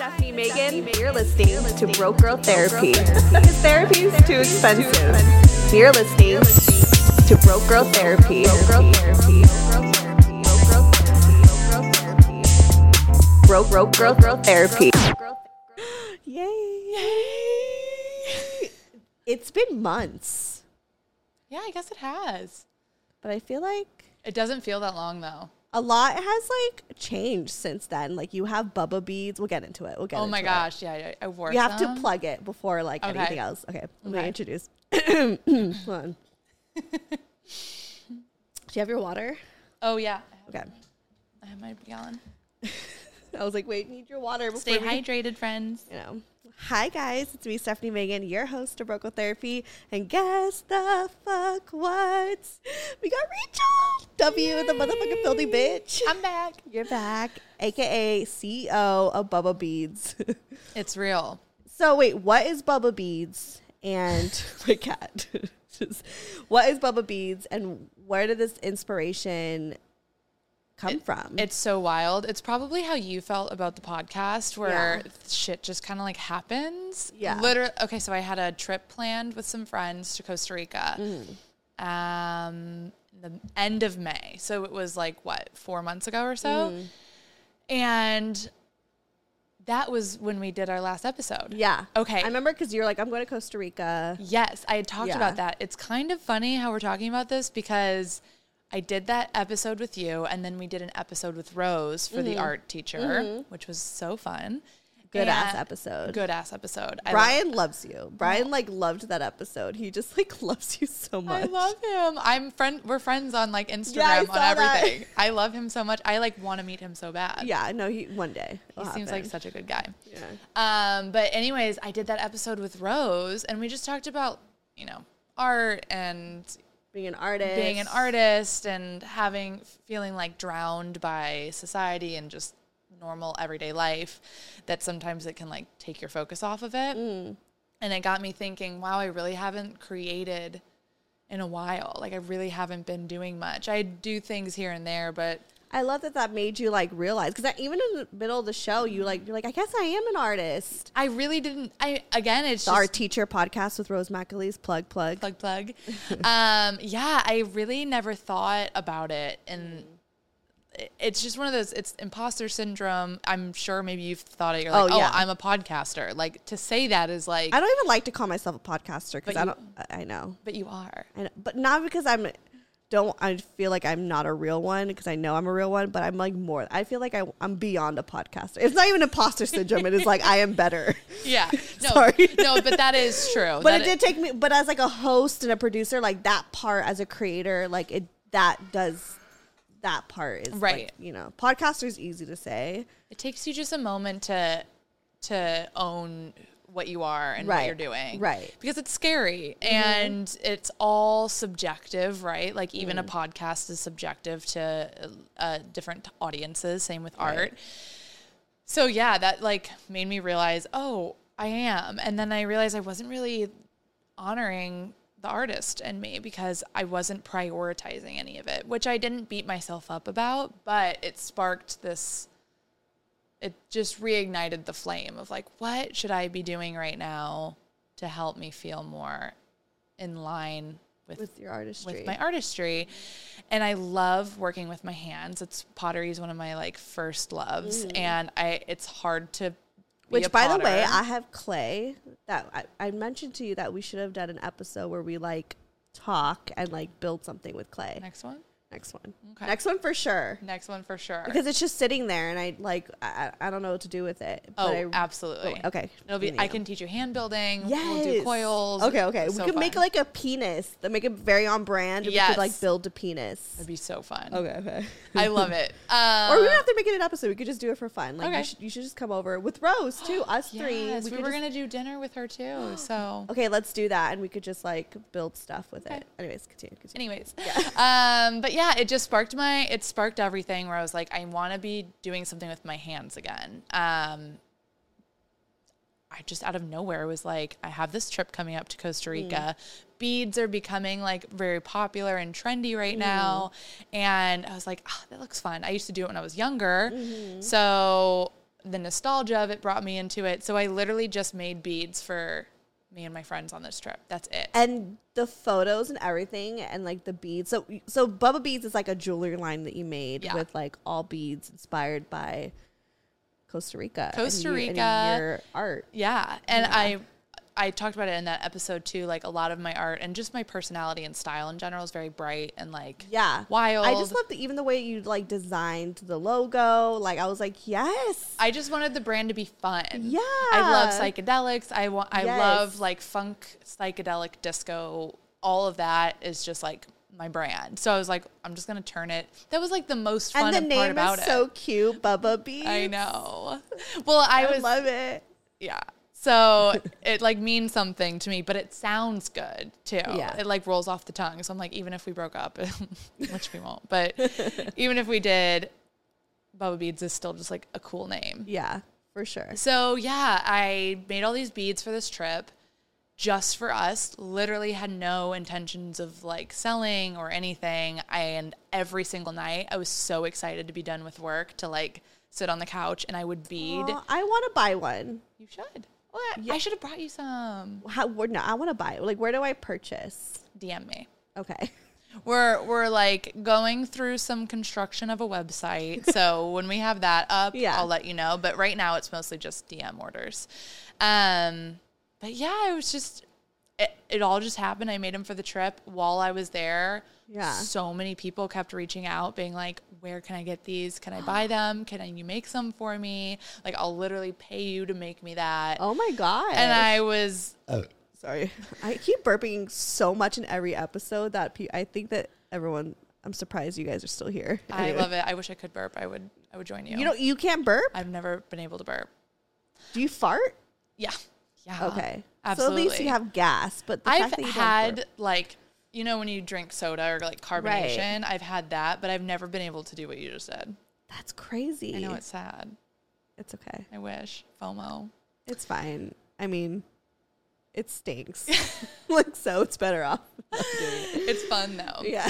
Hi, this is Stephanie Megan. You're listening to Broke Girl Therapy. Because therapy is too expensive. You're listening to Broke Girl Therapy. Broke Broke Girl Girl Therapy. Yay! It's been months, Yeah, I guess it has. but I feel like It doesn't feel that long though. A lot has like changed since then. Like you have Bubba beads. We'll get into it. We'll get Oh my it. gosh, yeah, I, wore You have to plug it before like Okay. anything else. Okay, let me Okay. introduce. Hold on. Do you have your water? Oh yeah. Okay. I have my gallon. I was like, wait, need your water before Stay we, hydrated, friends. You know. Hi guys, it's me, Stephanie Megan, your host of Broke Girl Therapy, and guess the fuck what? We got Rachel W, the motherfucking filthy bitch. I'm back. You're back, aka CEO of Bubba Beads. It's real. So wait, what is Bubba Beads and my cat? What is Bubba Beads and where did this inspiration come from? It's so wild. It's probably how you felt about the podcast where Yeah. shit just kind of like happens. Yeah. Literally. Okay, so I had a trip planned with some friends to Costa Rica. Mm. Um, the end of May. So it was like what, 4 months ago or so. Mm. And that was when we did our last episode. yeah. Okay. I remember because you're like, I'm going to Costa Rica. Yes, I had talked Yeah. about that. It's kind of funny how we're talking about this because I did that episode with you, and then we did an episode with Rose for the art teacher, which was so fun. Good ass episode. Good ass episode. I Brian loves you. Brian like loved that episode. He just like loves you so much. I love him. I'm friend. We're friends on like Instagram Yeah, I on saw that. everything. I love him so much. I like want to meet him so bad. Yeah, no, he one day. he it'll seems like such a good guy. Yeah. Um, but anyways, I did that episode with Rose, and we just talked about you know art and being an artist. being an artist and having feeling like drowned by society and just normal everyday life that sometimes it can like take your focus off of it Mm. and it got me thinking wow i really haven't created in a while like i really haven't been doing much i do things here and there but I love that that made you like realize because even in the middle of the show, you like you're like I guess I am an artist. i really didn't i again it's just Art Teacher podcast with Rose McAleese. Plug plug. plug plug um yeah i really never thought about it and it's just one of those it's imposter syndrome i'm sure maybe you've thought it you're like Oh, oh, yeah. i'm a podcaster like to say that is like I don't even like to call myself a podcaster because I don't. I- I know. but you are I know, but not because I'm. Don't I feel like I'm not a real one because I know I'm a real one, but I'm like more. I feel like I, I'm beyond a podcaster. It's not even imposter syndrome. It is like I am better. yeah no Sorry. no but that is true But That it did take me. But as like a host and a producer, like that part as a creator, like it that does that part is like, Right. you know, podcaster is easy to say. it takes you just a moment to to own what you are and Right, what you're doing. Right. because it's scary and it's all subjective right? Like even a Mm. podcast is subjective to uh, different audiences same with art. So yeah that like made me realize oh i am. And then i realized i wasn't really honoring the artist and me because i wasn't prioritizing any of it which i didn't beat myself up about but it sparked this it just reignited the flame of like what should i be doing right now to help me feel more in line with With your artistry. with my artistry and i love working with my hands it's pottery is one of my like first loves Mm. and i it's hard to Which, by the way. I have clay that I, I mentioned to you that we should have done an episode where we like talk and like build something with clay. next one. Next one. Okay. Next one for sure. Next one for sure. Because it's just sitting there and I like I, I don't know what to do with it. oh, but I, absolutely. okay. It'll be. There I can teach you hand building. Yes. We'll do coils. Okay, okay. We could make like a penis. That make it very on brand. and We could like build a penis. That'd be so fun. Okay, okay. I love it. Um, or we don't have to make it an episode. We could just do it for fun. Like Okay. you, should, you should just come over with Rose too. Us three. Yes, we, could were just- gonna do dinner with her too. So, Okay, let's do that, and we could just like build stuff with Okay. it. Anyways, continue. continue. anyways, yeah. um, but yeah, it just sparked my. It sparked everything where I was like, I want to be doing something with my hands again. Um, I just out of nowhere was like, I have this trip coming up to Costa Rica. Beads are becoming like very popular and trendy right now. And I was like, ah, that looks fun. I used to do it when I was younger. So the nostalgia of it brought me into it. So I literally just made beads for me and my friends on this trip. That's it. and the photos and everything and like the beads so so bubba beads is like a jewelry line that you made Yeah. with like all beads inspired by costa rica and Costa you- and Rica. your art Yeah, and I I talked about it in that episode too. Like a lot of my art and just my personality and style in general is very bright and like yeah wild. i just love the, even the way you like designed the logo like i was like yes I just wanted the brand to be fun. Yeah. I love psychedelics. I want. I Yes. love like funk, psychedelic, disco. All of that is just like my brand. So I was like, I'm just gonna turn it. That was like the most fun and the part name about is so it. cute bubba Bee. I know. Well, I, i was love it Yeah. So it like means something to me, but it sounds good too. Yeah. It like rolls off the tongue. So I'm like, even if we broke up, which we won't, but even if we did, Bubba Beads is still just like a cool name. yeah for sure So yeah, I made all these beads for this trip just for us. Literally had no intentions of like selling or anything. I, And every single night I was so excited to be done with work to like sit on the couch and I would bead. Aw, i want to buy one You should. Well, I- I should have brought you some. how where, no i want to buy it like where do i purchase DM me. okay We're we're like going through some construction of a website. So when we have that up, Yeah. I'll let you know. But right now it's mostly just DM orders. Um but yeah, it was just it, it all just happened. I made them for the trip while I was there. Yeah. So many people kept reaching out, being like, Where can I get these? Can I buy them? Can you make some for me? Like I'll literally pay you to make me that. oh my god and I was Oh. Sorry. I keep burping so much in every episode that pe- I think that everyone. I'm surprised you guys are still here. I love it. I wish I could burp. I would I would join you. You know, you can't burp. I've never been able to burp. Do you fart? Yeah. Yeah. Okay. Absolutely. So at least you have gas. But the I've fact that you don't had like you know when you drink soda or like carbonation, I've had that, but I've never been able to do what you just said. That's crazy. I know it's sad. It's okay. I wish. FOMO. It's fine. I mean, it stinks. like so, it's better off. it. It's fun though. Yeah.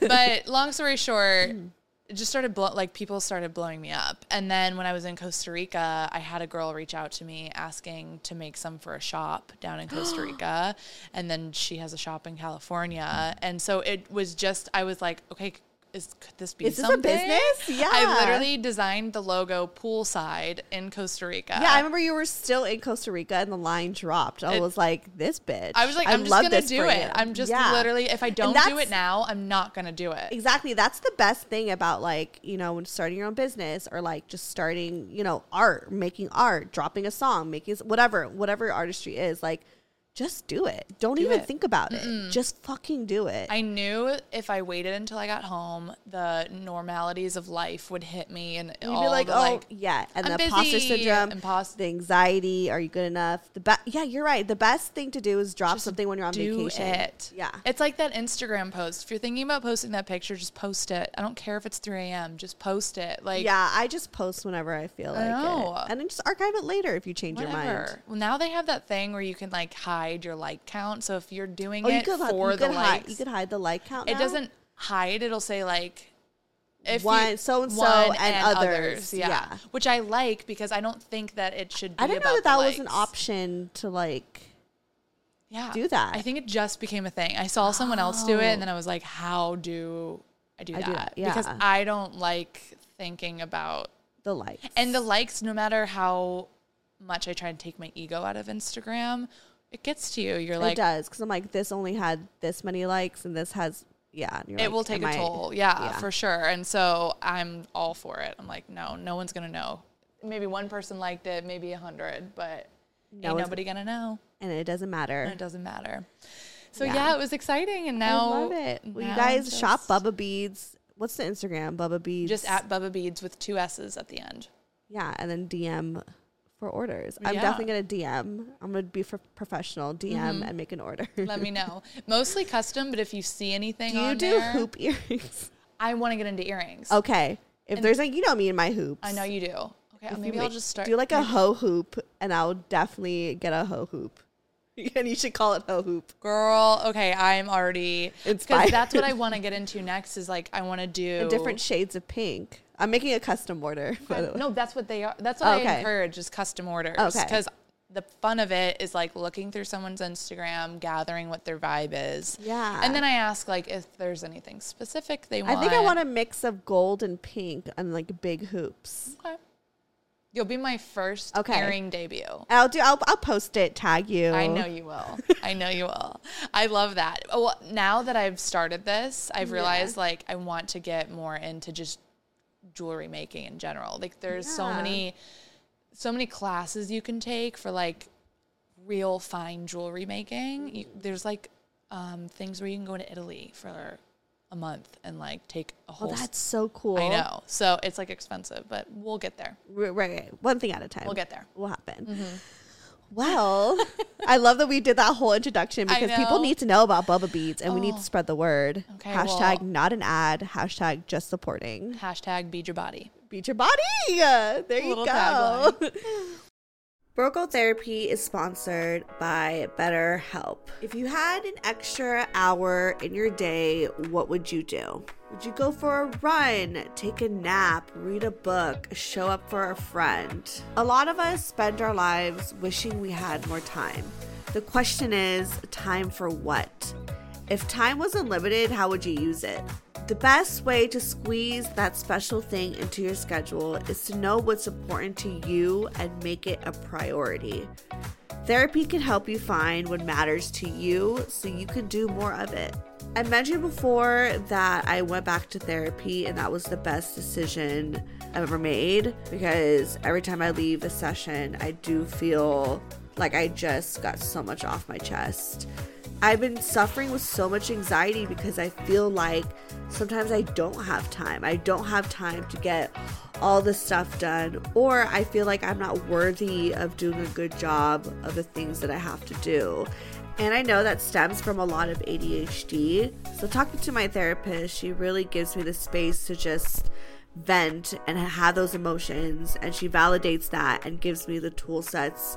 but long story short, mm. It just started blow- like people started blowing me up. And then when I was in Costa Rica, I had a girl reach out to me asking to make some for a shop down in Costa Rica, and then she has a shop in California. Mm-hmm. And so it was just I was like, okay, is could this be Is this a something? business? Yeah. I literally designed the logo poolside in Costa Rica. Yeah, I remember you were still in Costa Rica and the line dropped. I It- was like, "This bitch." I was like, I I'm just gonna do it. I'm just Yeah. literally, if I don't do it now, I'm not gonna do it. Exactly. That's the best thing about like, you know, when starting your own business or like just starting, you know, art, making art, dropping a song, making whatever, whatever artistry is, like just do it. Don't Do even it. think about it. Just fucking do it. I knew if I waited until I got home, the normalities of life would hit me, and You'd all be like, the oh, like, yeah. And I'm the imposter syndrome, impos- the anxiety. Are you good enough? The be- Yeah, you're right. The best thing to do is drop just something when you're on do vacation. it. Yeah. it's like that Instagram post. If you're thinking about posting that picture, just post it. I don't care if it's 3 a.m. Just post it. Like, yeah, I just post whenever I feel like know. it. And then just archive it later if you change your mind. whatever. Well, now they have that thing where you can like hide your like count. So if you're doing Oh, you it could, for you the could hide, likes, you could hide the like count. it now? doesn't hide. It'll say like if One- so-and-so and others. Yeah. Yeah. which I like because I don't think that it should. be I didn't know that that was an option to like. Yeah, do that. I think it just became a thing. I saw someone else do it, and then I was like, "How do I do I that?" do that, Because. I don't like thinking about The likes and the likes. No matter how much I try to take my ego out of Instagram, it gets to you. You're like it does because I'm like, this only had this many likes, and this has yeah. and you're it like, will take a I- toll. Yeah, yeah. for sure. And so I'm all for it. I'm like, no, no one's gonna know. Maybe one person liked it, maybe a hundred, but No ain't nobody gonna know. and it doesn't matter. And it doesn't matter. So Yeah. yeah, it was exciting, and now I love it. Well, you guys shop just- Bubba Beads. What's the Instagram? Bubba Beads. just at Bubba Beads with two S's at the end. yeah, and then DM for orders. I'm Yeah. definitely gonna DM. I'm gonna be for professional. DM Mm-hmm. and make an order. Let me know. Mostly custom, but if you see anything do you on do there, hoop earrings? I want to get into earrings. Okay. If And- there's like you know me and my hoops. I know you do. Okay, If you maybe I'll make- just start. do like a hoe hoop, and I'll definitely get a hoe hoop. and you should call it hoe hoop. Girl, okay, I'm already Inspired. because that's what I want to get into next. Is like I want to do In different shades of pink. I'm making a custom order. By the way. No, that's what they are. That's what oh, I encourage is custom orders. Okay. Because the fun of it is like looking through someone's Instagram, gathering what their vibe is. Yeah. And then I ask like if there's anything specific they want. I think I want a mix of gold and pink and like big hoops. Okay. You'll be my first Okay. earring debut. I'll do. I'll, I'll post it. Tag you. I know you will. I know you will. I love that. Oh, Well, now that I've started this, I've realized like I want to get more into just jewelry making in general. Like there's so many so many classes you can take for like real fine jewelry making. You, there's like um, things where you can go to Italy for a month and like take a whole Oh, that's so cool. I know. So it's like expensive, but we'll get there. Right, right, right. One thing at a time. We'll get there. Mm-hmm. Will happen. Well, I love that we did that whole introduction because people need to know about Bubba Beads and we need Oh. to spread the word. Okay, hashtag well- not an ad. Hashtag just supporting. Hashtag beat your body. Beat your body. There you go. tagline. Broke Girl Therapy is sponsored by BetterHelp. If you had an extra hour in your day, what would you do? Would you go for a run, take a nap, read a book, show up for a friend? A lot of us spend our lives wishing we had more time. The question is time for what? If time was unlimited, how would you use it? The best way to squeeze that special thing into your schedule is to know what's important to you and make it a priority. Therapy can help you find what matters to you so you can do more of it. I mentioned before that I went back to therapy and that was the best decision I've ever made because every time I leave a session, I do feel like I just got so much off my chest. I've been suffering with so much anxiety because I feel like sometimes I don't have time. I don't have time to get all the stuff done, or I feel like I'm not worthy of doing a good job of the things that I have to do. And I know that stems from a lot of ADHD. So, talking to my therapist, she really gives me the space to just vent and have those emotions. And she validates that and gives me the tool sets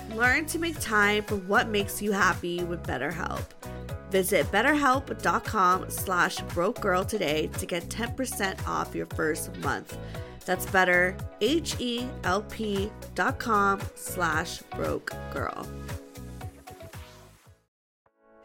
Learn to make time for what makes you happy with BetterHelp. Visit betterhelp.com slash broke girl today to get 10% off your first month. That's better, H-E-L-P dot com slash broke girl.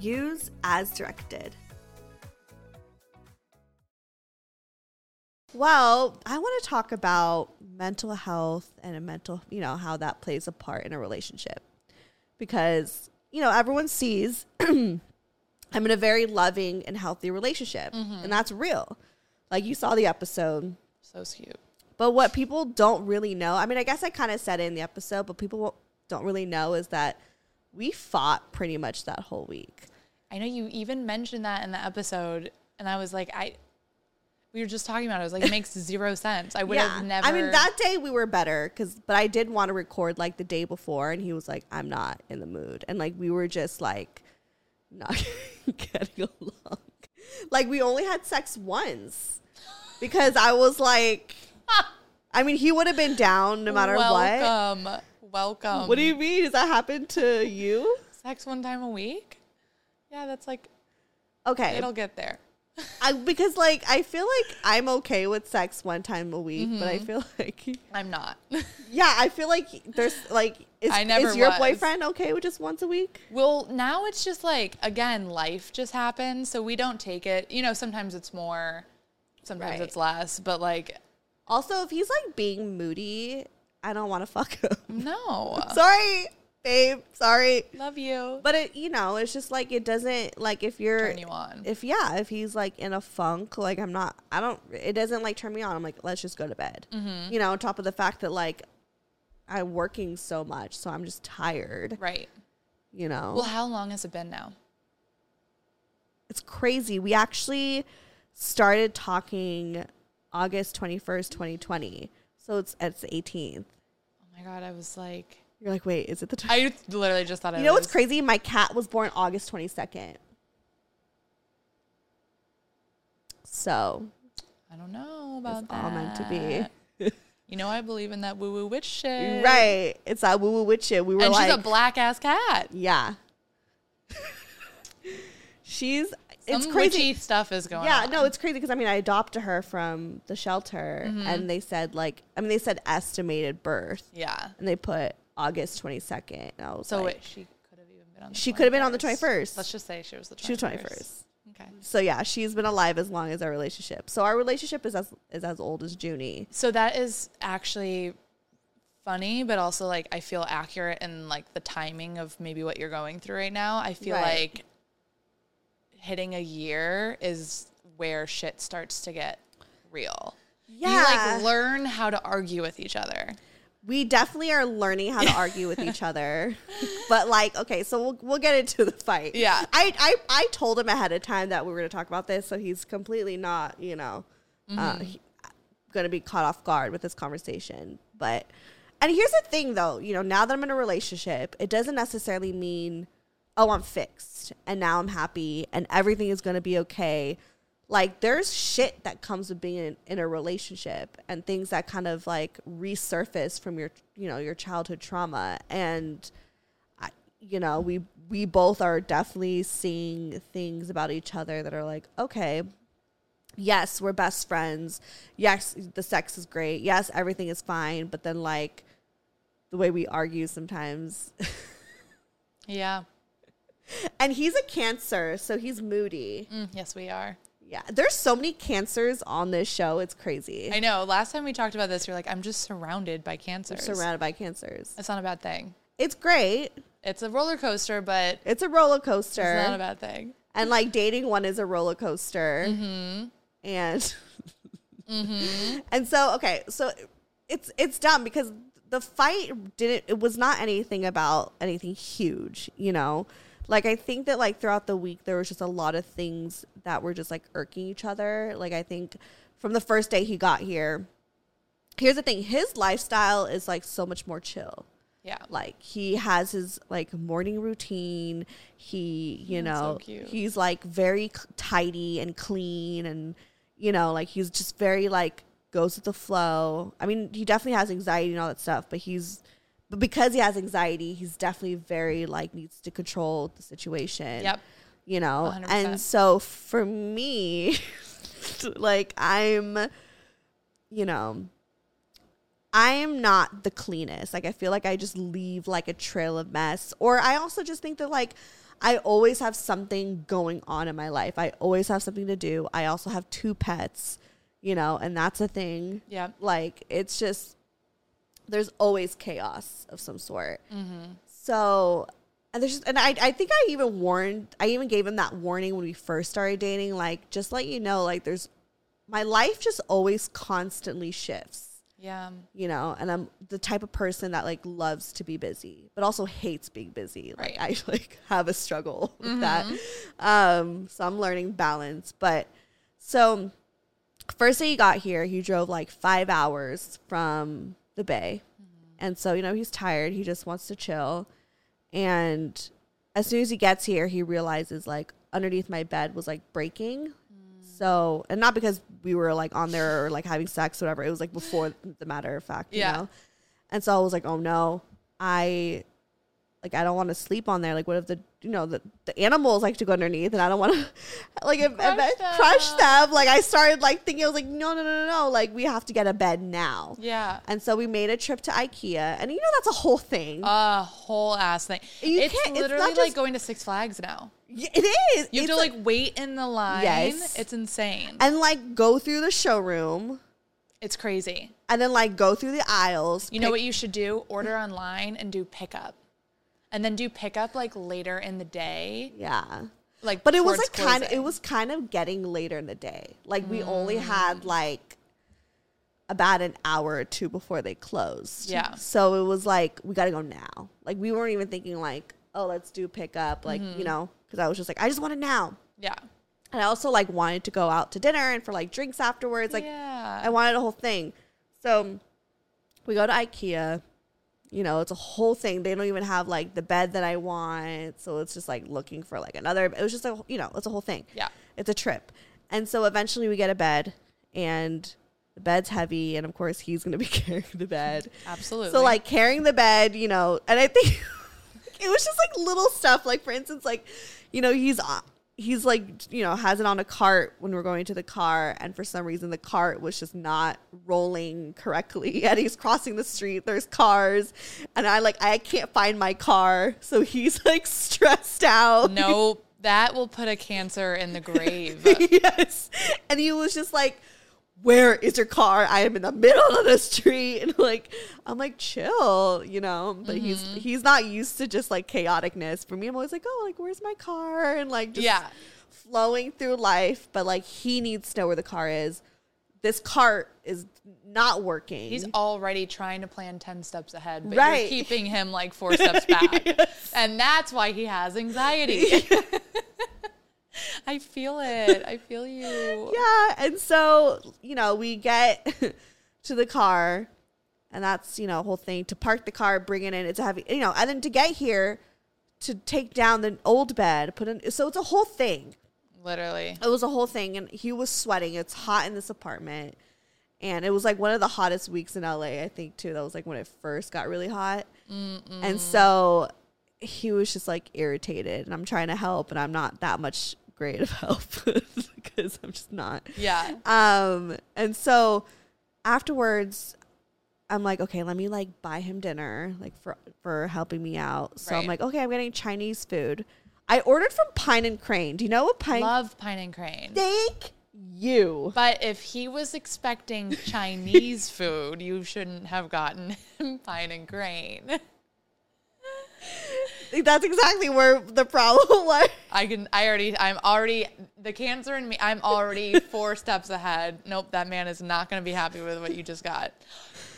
Use as directed. Well, I want to talk about mental health and a mental, you know, how that plays a part in a relationship. Because, you know, everyone sees I'm in a very loving and healthy relationship, mm-hmm. and that's real. Like you saw the episode. So cute. But what people don't really know, I mean, I guess I kind of said it in the episode, but people don't really know is that we fought pretty much that whole week. I know you even mentioned that in the episode, and I was like, I. We were just talking about it. I was like, it makes zero sense. I would have never. I mean, that day we were better because, but I did want to record like the day before, and he was like, "I'm not in the mood," and like we were just like not getting along. Like we only had sex once because I was like, I mean, he would have been down no matter what. Welcome. What do you mean? Does that happen to you? Sex one time a week? Yeah, that's like Okay, it'll get there. I, because like I feel like I'm okay with sex one time a week, but Mm-hmm. I feel like I'm not. yeah, I feel like there's like is, I never is your was. boyfriend okay with just once a week? well, now it's just like again, life just happens, so we don't take it. You know, sometimes it's more, sometimes Right. it's less, but like Also, if he's like being moody, I don't want to fuck him. no. sorry, babe. Sorry. Love you. But it, you know, it's just like it doesn't like if you're Turn you on. If yeah, if he's like in a funk, like I'm not. I don't. It doesn't like turn me on. I'm like, let's just go to bed. Mm-hmm. You know, on top of the fact that like I'm working so much, so I'm just tired. right. You know, Well, how long has it been now? it's crazy. We actually started talking August 21st, 2020. So it's it's the 18th. Oh my god, I was like, You're like, wait, is it the time? I literally just thought I You know what's crazy? My cat was born August 22nd. So I don't know about it's that. all meant to be. You know, I believe in that woo woo witch shit. Right. It's that woo woo witch shit. We were And like, she's a black ass cat. yeah. she's, it's Some crazy. witchy stuff is going on. Yeah, on. no, it's crazy because I mean, I adopted her from the shelter Mm-hmm. and they said, like, I mean, they said estimated birth Yeah. and they put August 22nd. And I was So like, wait, she could have even been on the She could have been on the 21st. 21st. Let's just say she was the 21st. she was 21st. Okay. So yeah, she's been alive as long as our relationship. So our relationship is as is as old as Junie. So that is actually funny, but also like I feel accurate in like the timing of maybe what you're going through right now. I feel Right. like hitting a year is where shit starts to get real. You Yeah. like learn how to argue with each other. We definitely are learning how to argue with each other. But like, okay, so we'll we'll get into the fight. Yeah. I I, I told him ahead of time that we were going to talk about this, so he's completely not, you know, uh, he, going to be caught off guard with this conversation. But and here's the thing, though, you know, now that I'm in a relationship, it doesn't necessarily mean, oh, I'm fixed and now I'm happy and everything is going to be okay. Like there's shit that comes with being in, in a relationship and things that kind of like resurface from your, you know, your childhood trauma and I, you know, we we both are definitely seeing things about each other that are like, okay, yes, we're best friends. Yes, the sex is great. Yes, everything is fine. But then, like, the way we argue sometimes. Yeah. And he's a cancer, so he's moody. Mm, yes, we are. Yeah. There's so many cancers on this show. It's crazy. I know. Last time we talked about this, you're like, I'm just surrounded by cancers. surrounded by cancers. That's not a bad thing. It's great. It's a roller coaster, but It's a roller coaster. it's not a bad thing. and like dating one is a roller coaster. Mm-hmm. And and so okay, so it's it's dumb because the fight didn't it was not anything about anything huge, you know. Like I think that like throughout the week there was just a lot of things that were just like irking each other. Like I think from the first day he got here, here's the thing, his lifestyle is like so much more chill. Yeah. Like he has his like morning routine. He, you That's so know, cute. he's like very tidy and clean and you know, like he's just very like goes with the flow. I mean, he definitely has anxiety and all that stuff, but he's but because he has anxiety, he's definitely very like needs to control the situation. Yep. You know, 100%. and so for me, like I'm, you know, I am not the cleanest. Like I feel like I just leave like a trail of mess. Or I also just think that like I always have something going on in my life. I always have something to do. I also have two pets, you know, and that's a thing. Yeah. Like it's just there's always chaos of some sort. So and there's just, and I I think I even warned I even gave him that warning when we first started dating. Like just let you know, like there's my life just always constantly shifts Yeah. you know and i'm the type of person that like loves to be busy but also hates being busy like Right. i like have a struggle with that um so i'm learning balance but so first day he got here he drove like five hours from the bay. Mm-hmm. And so you know he's tired. He just wants to chill. And as soon as he gets here he realizes like underneath my bed was like breaking. Mm. So and not because we were like on there or like having sex or whatever. It was like before the matter of fact you Yeah. know? And so i was like oh no. I like i don't want to sleep on there like what if the you know the, the animals like to go underneath and i don't want to like if, if I Crush crush them. them like i started like thinking i was like no no no no no like we have to get a bed now Yeah. and so we made a trip to ikea and you know that's a whole thing A whole ass thing. You it's can't- it's literally not like going to Six Flags now. It is You have It's to like wait in the line. Yes. It's insane. and like go through the showroom it's crazy. and then like go through the aisles You know what you should do? Order online and do pickup. And then do pickup like later in the day. yeah Like But it was like kind of it was kind of getting later in the day. Like we only Mm. had like about an hour or two before they closed. Yeah. So it was like we got to go now. Like we weren't even thinking like, oh, let's do pickup. Like Mm-hmm. you know, because I was just like, I just want it now. Yeah. And I also like wanted to go out to dinner and for like drinks afterwards. Like yeah. I wanted a whole thing. So we go to IKEA. You know, it's a whole thing. They don't even have like the bed that I want. So it's just like looking for like another. It was just a, you know, it's a whole thing. Yeah. It's a trip. And so eventually we get a bed and the bed's heavy. And of course, he's going to be carrying the bed. Absolutely. So like carrying the bed, you know, and I think it was just like little stuff. Like for instance, like you know, he's uh, he's like you know has it on a cart when we're going to the car, and for some reason the cart was just not rolling correctly, and he's crossing the street. There's cars, and I like I can't find my car, so he's like stressed out. no, that will put a cancer in the grave. yes, and he was just like. Where is your car? I am in the middle of the street, and like I'm like chill, you know. But he's Mm-hmm. he's not used to just like chaoticness. For me, I'm always like, oh, like where's my car? And like just Yeah. flowing through life. But like he needs to know where the car is. This cart is not working. He's already trying to plan 10 steps ahead, but Right. you're keeping him like four steps back. And that's why he has anxiety. I feel it. I feel you. yeah, and so you know we get to the car, and that's you know a whole thing to park the car, bring it in. It's a heavy, you know, and then to get here, to take down the old bed, put in. So it's a whole thing. Literally. It was a whole thing, and he was sweating. It's hot in this apartment, and it was like one of the hottest weeks in LA. I think too. That was like when it first got really hot, and so he was just like irritated, and I'm trying to help, and I'm not that much great of help because I'm just not. Yeah. Um, and so afterwards, I'm like, okay, let me like buy him dinner, like for for helping me out. So I'm like, okay, I'm getting Chinese food. I ordered from Pine and Crane. Do you know what Pine? I love Pine and Crane. Thank you. But if he was expecting Chinese food, you shouldn't have gotten him Pine and Crane. That's exactly where the problem was. I can. I already. I'm already the cancer in me. I'm already four steps ahead. Nope, that man is not going to be happy with what you just got.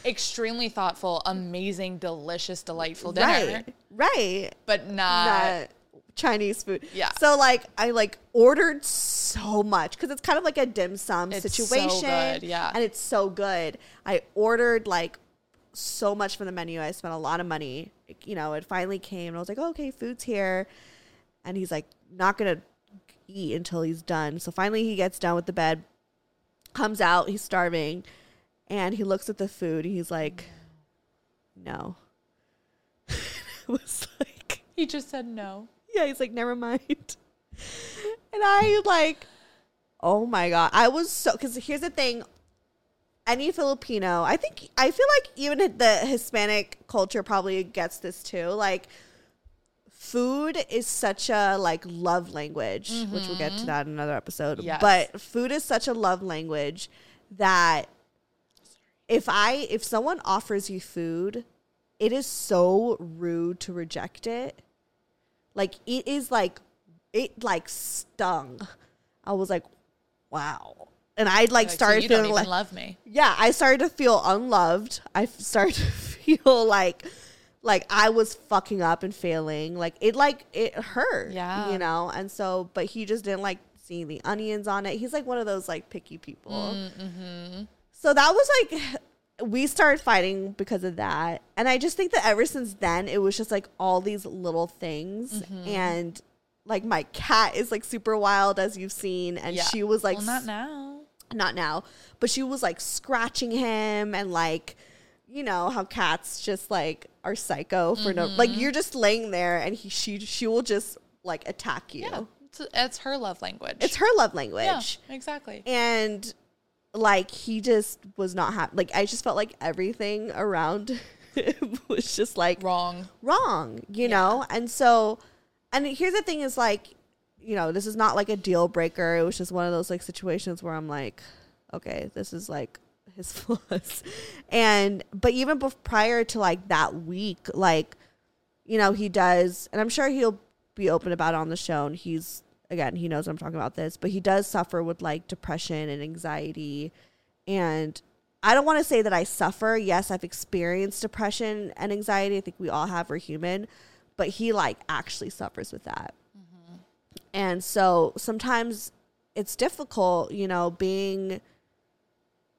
Extremely thoughtful, amazing, delicious, delightful dinner, Right, right. but not. Chinese food. Yeah. So like I like ordered so much because it's kind of like a dim sum It's so situation. good, yeah. And it's so good. I ordered like so much from the menu. I spent a lot of money. You know, it finally came and I was like, oh, okay, food's here. And he's like, not gonna eat until he's done. So finally he gets done with the bed, comes out, he's starving, and he looks at the food. And he's like, no. it was like He just said no. yeah, he's like, never mind. And I like, oh my god, I was so because here's the thing. Any Filipino, I think, I feel like even the Hispanic culture probably gets this too. Like, food is such a like love language, which we'll get to that in another episode. Mm-hmm. Yes. But food is such a love language that if I if someone offers you food, it is so rude to reject it. Like it is like it like stung. I was like, wow. And I like Like, so started don't feeling even like love me. yeah, I started to feel unloved. I started to feel like like I was fucking up and failing. Like it like it hurt. Yeah. You know? And so but he just didn't like seeing the onions on it. He's like one of those like picky people. Mm-hmm. So that was like we started fighting because of that. And I just think that ever since then it was just like all these little things Mm-hmm. and like my cat is like super wild as you've seen and Yeah. she was like well, not now. Not now, but she was like scratching him and like, you know how cats just like are psycho for no Mm-hmm. like you're just laying there and he she she will just like attack you. Yeah, it's, it's her love language. It's her love yeah, language. exactly. And like he just was not happy. Like I just felt like everything around him was just like Wrong. wrong, you know? And so, and here's the thing is like, you know, this is not like a deal breaker. It was just one of those like situations where I'm like, okay, this is like his flaws. And, but even bef- prior to like that week, like, you know, he does, and I'm sure he'll be open about it on the show. And he's, again, he knows I'm talking about this, but he does suffer with like depression and anxiety. And I don't want to say that I suffer. Yes, I've experienced depression and anxiety. I think we all have. We're human, but he like actually suffers with that. And so sometimes it's difficult, you know, being,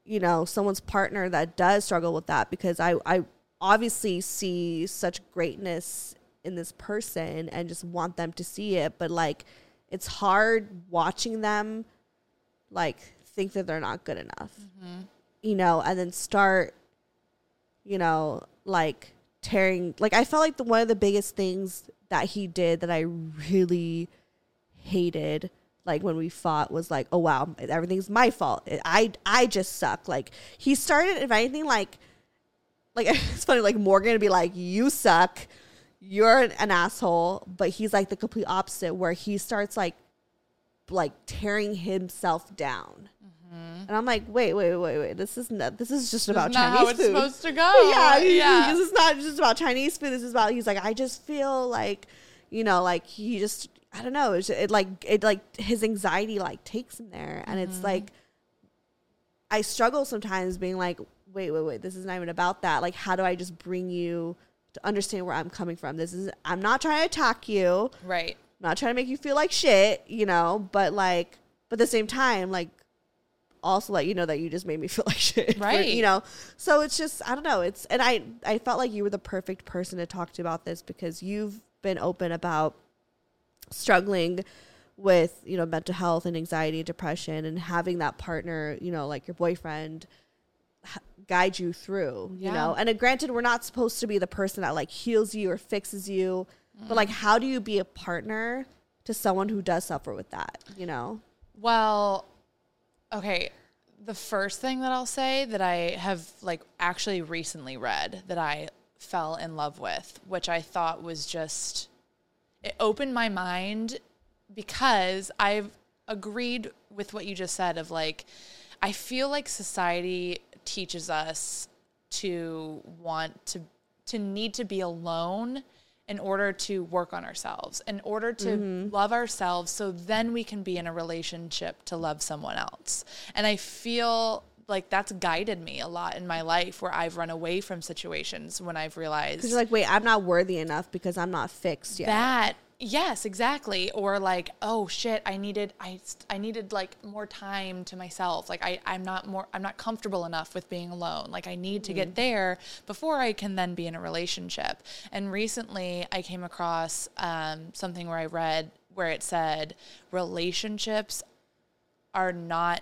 you know, someone's partner that does struggle with that because I, I obviously see such greatness in this person and just want them to see it. But like, it's hard watching them like think that they're not good enough mm-hmm. you know, and then start, you know, like tearing. Like I felt like the one of the biggest things that he did that I really hated, like when we fought, was like, oh wow, everything's my fault. I I just suck. Like he started, if anything, like like it's funny, like Morgan would be like, you suck, you're an, an asshole, but he's like the complete opposite, where he starts like like tearing himself down. Mm-hmm. And I'm like, wait, wait, wait, wait. This is not. This is just about is Chinese how it's food. supposed to go. yeah, yeah. This is not just about Chinese food. This is about. He's like, I just feel like, you know, like he just. I don't know. It's just, it like it like his anxiety like takes him there, and Mm-hmm. it's like. I struggle sometimes being like, wait, wait, wait. This is not even about that. Like, how do I just bring you to understand where I'm coming from? This is. I'm not trying to attack you. right. I'm not trying to make you feel like shit, you know, but like, but at the same time, like, also let you know that you just made me feel like shit, Right. you know. So it's just, I don't know. It's, and I, I felt like you were the perfect person to talk to about this because you've been open about struggling with, you know, mental health and anxiety and depression and having that partner, you know, like your boyfriend guide you through, you Yeah. know. And uh, granted, we're not supposed to be the person that like heals you or fixes you, but like, how do you be a partner to someone who does suffer with that, you know? Well, okay. The first thing that I'll say that I have like actually recently read that I fell in love with, which I thought was just it opened my mind because I've agreed with what you just said of like I feel like society teaches us to want to to need to be alone in order to work on ourselves, in order to mm-hmm. love ourselves so then we can be in a relationship to love someone else. And I feel like that's guided me a lot in my life where I've run away from situations when I've realized Because you're like, wait, I'm not worthy enough because I'm not fixed yet. that Yes, exactly. Or like, oh shit, I needed I I needed like more time to myself. Like I I'm not more I'm not comfortable enough with being alone. Like I need to get there before I can then be in a relationship. And recently I came across um, something where I read where it said relationships are not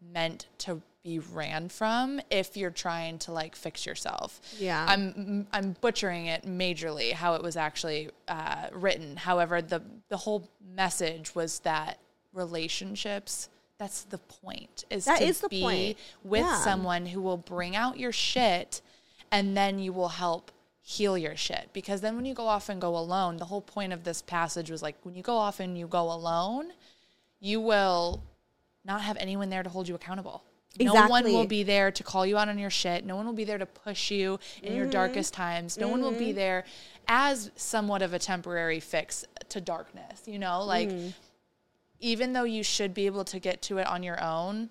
meant to be ran from if you're trying to like fix yourself. Yeah. I'm I'm butchering it majorly how it was actually uh, written. However, the the whole message was that relationships that's the point is That to is the be point. with Yeah. someone who will bring out your shit and then you will help heal your shit because then when you go off and go alone the whole point of this passage was like when you go off and you go alone you will not have anyone there to hold you accountable no one will be there to call you out on your shit. No one will be there to push you in your mm-hmm. darkest times. No one will be mm-hmm. there as somewhat of a temporary fix to darkness, you know? Like, mm. even though you should be able to get to it on your own,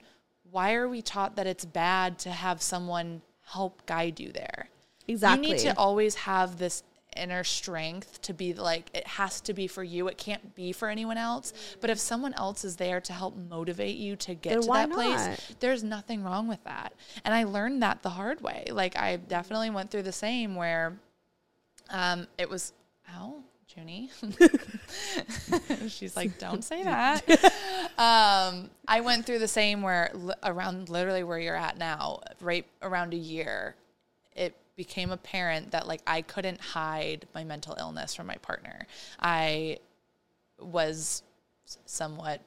why are we taught that it's bad to have someone help guide you there? Exactly. You need to always have this inner strength to be like it has to be for you. It can't be for anyone else. But if someone else is there to help motivate you to get Then to that place, there's nothing wrong with that. And I learned that the hard way. Like I definitely went through the same where um it was ow, Junie. She's like, don't say that. um, I went through the same where around literally where you're at now, right around a year, it became apparent that like I couldn't hide my mental illness from my partner. I was somewhat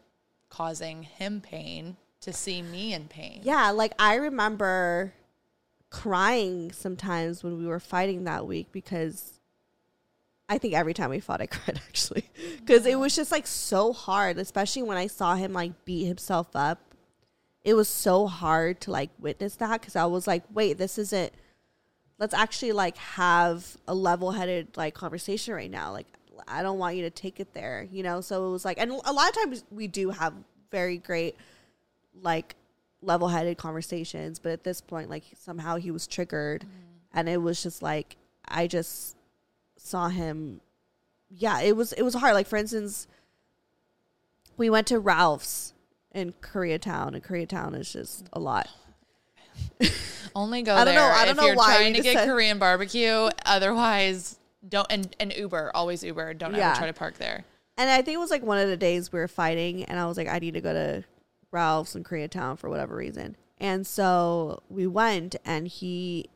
causing him pain to see me in pain. Yeah, like I remember crying sometimes when we were fighting that week because I think every time we fought, I cried actually because it was just like so hard, especially when I saw him like beat himself up. It was so hard to like witness that because I was like, wait, this isn't. Let's actually like have a level-headed like conversation right now. Like, I don't want you to take it there, you know. So it was like, and a lot of times we do have very great like level-headed conversations but at this point like somehow he was triggered mm-hmm. and it was just like i just saw him yeah it was it was hard like for instance we went to ralph's in koreatown and koreatown is just a lot Only go I don't there know- I don't if know you're why trying to get said- Korean barbecue. Otherwise, don't and, and Uber always Uber. Don't Yeah. ever try to park there. and i think it was like one of the days we were fighting and i was like i need to go to ralph's in koreatown for whatever reason and so we went and he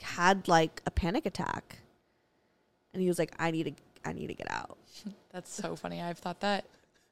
had like a panic attack and he was like i need to i need to get out That's so funny. I've thought that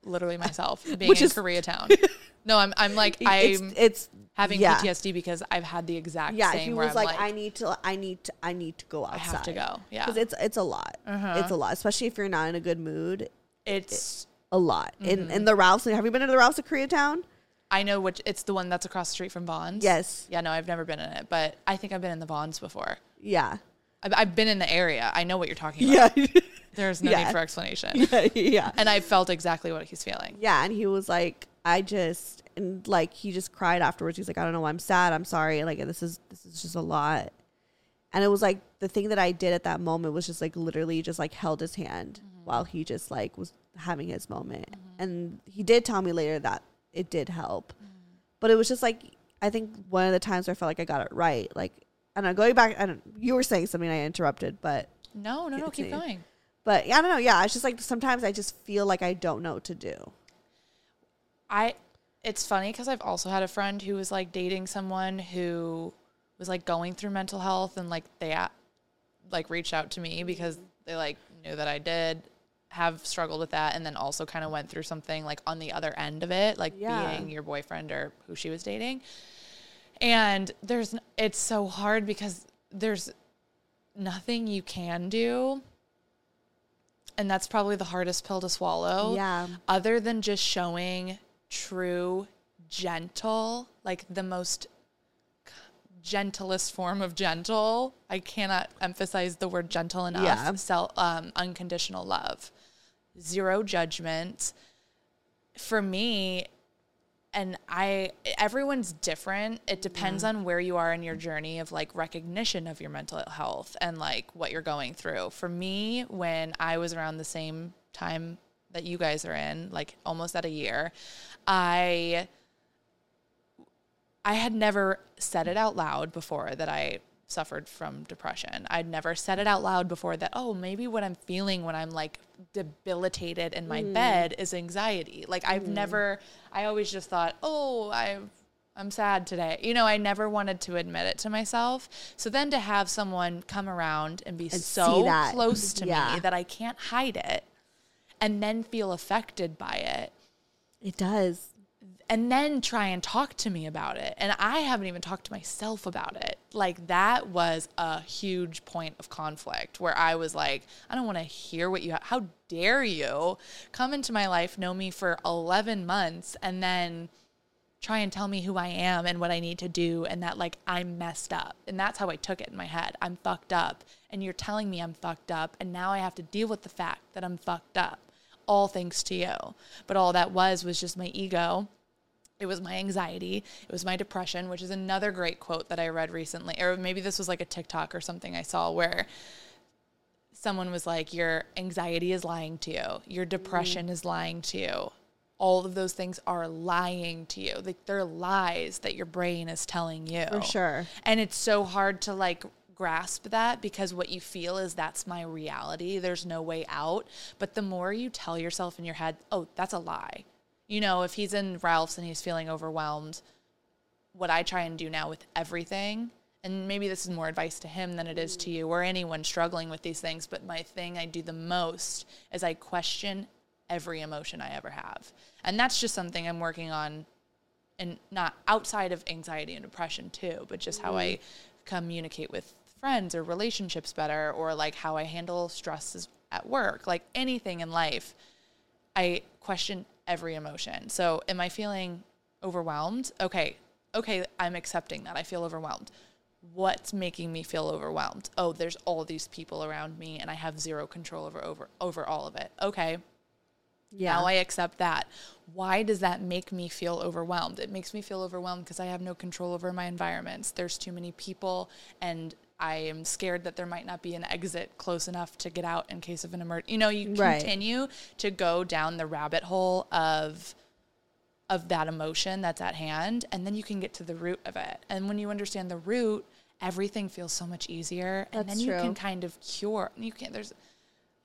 literally myself being Which in is- Koreatown. No, I'm I'm like it's, I'm it's having yeah. PTSD because I've had the exact yeah same he where was I'm like, i need to i need to i need to go I outside have to go. Yeah. because it's it's a lot it's a lot especially if you're not in a good mood it's a lot in Mm-hmm. in the Ralphs. Have you been to the Ralphs of Koreatown? I know which it's the one that's across the street from Bonds. Yes. Yeah, no, I've never been in it, but I think I've been in the Bonds before. Yeah, I've, I've been in the area. I know what you're talking about. yeah, There's no Yeah. need for explanation. yeah, yeah. And I felt exactly what he's feeling. Yeah, and he was like, I just and like he just cried afterwards. He's like, I don't know, why I'm sad. I'm sorry. Like this is this is just a lot. And it was like the thing that I did at that moment was just like literally just like held his hand mm-hmm. while he just like was having his moment. Mm-hmm. And he did tell me later that it did help. Mm-hmm. But it was just like I think one of the times where I felt like I got it right. Like and I don't going back and you were saying something I interrupted, but No, no, no, keep going. But I don't know, yeah, it's just like sometimes I just feel like I don't know what to do. I it's funny because I've also had a friend who was like dating someone who was like going through mental health and like they like reached out to me because they like knew that I did have struggled with that and then also kind of went through something like on the other end of it like Yeah. being your boyfriend or who she was dating and there's it's so hard because there's nothing you can do and that's probably the hardest pill to swallow Yeah. other than just showing true gentle like the most gentlest form of gentle i cannot emphasize the word gentle enough Yeah. Sel- um, unconditional love zero judgment for me and I everyone's different. It depends mm. on where you are in your journey of like recognition of your mental health and like what you're going through. For me, when I was around the same time that you guys are in, like almost at a year, I I had never said it out loud before that I suffered from depression. I'd never said it out loud before that, oh, maybe what I'm feeling when I'm like debilitated in my mm. bed is anxiety. Like I've mm. never I always just thought, "Oh, I I'm sad today." You know, I never wanted to admit it to myself. So then to have someone come around and be and so close to yeah. me that I can't hide it and then feel affected by it. It does and then try and talk to me about it. And I haven't even talked to myself about it. Like that was a huge point of conflict where I was like, I don't want to hear what you ha- how dare you come into my life, know me for 11 months and then try and tell me who I am and what I need to do and that like I'm messed up. And that's how I took it in my head. I'm fucked up and you're telling me I'm fucked up and now I have to deal with the fact that I'm fucked up. All thanks to you. But all that was was just my ego it was my anxiety. It was my depression, which is another great quote that I read recently. Or maybe this was like a TikTok or something I saw where someone was like, Your anxiety is lying to you, your depression mm. is lying to you. All of those things are lying to you. Like they're lies that your brain is telling you. For sure. And it's so hard to like grasp that because what you feel is that's my reality. There's no way out. But the more you tell yourself in your head, oh, that's a lie you know, if he's in Ralph's and he's feeling overwhelmed, what I try and do now with everything, and maybe this is more advice to him than it is to you or anyone struggling with these things, but my thing I do the most is I question every emotion I ever have. And that's just something I'm working on and not outside of anxiety and depression too, but just how I communicate with friends or relationships better or like how I handle stress at work, like anything in life. I question every emotion. So, am I feeling overwhelmed? Okay, okay, I'm accepting that. I feel overwhelmed. What's making me feel overwhelmed? Oh, there's all these people around me and I have zero control over over over all of it. Okay. Yeah. Now I accept that. Why does that make me feel overwhelmed? It makes me feel overwhelmed because I have no control over my environments. There's too many people and I am scared that there might not be an exit close enough to get out in case of an emergency. You know, you right. continue to go down the rabbit hole of of that emotion that's at hand and then you can get to the root of it. And when you understand the root, everything feels so much easier and then you can kind of cure. You can't there's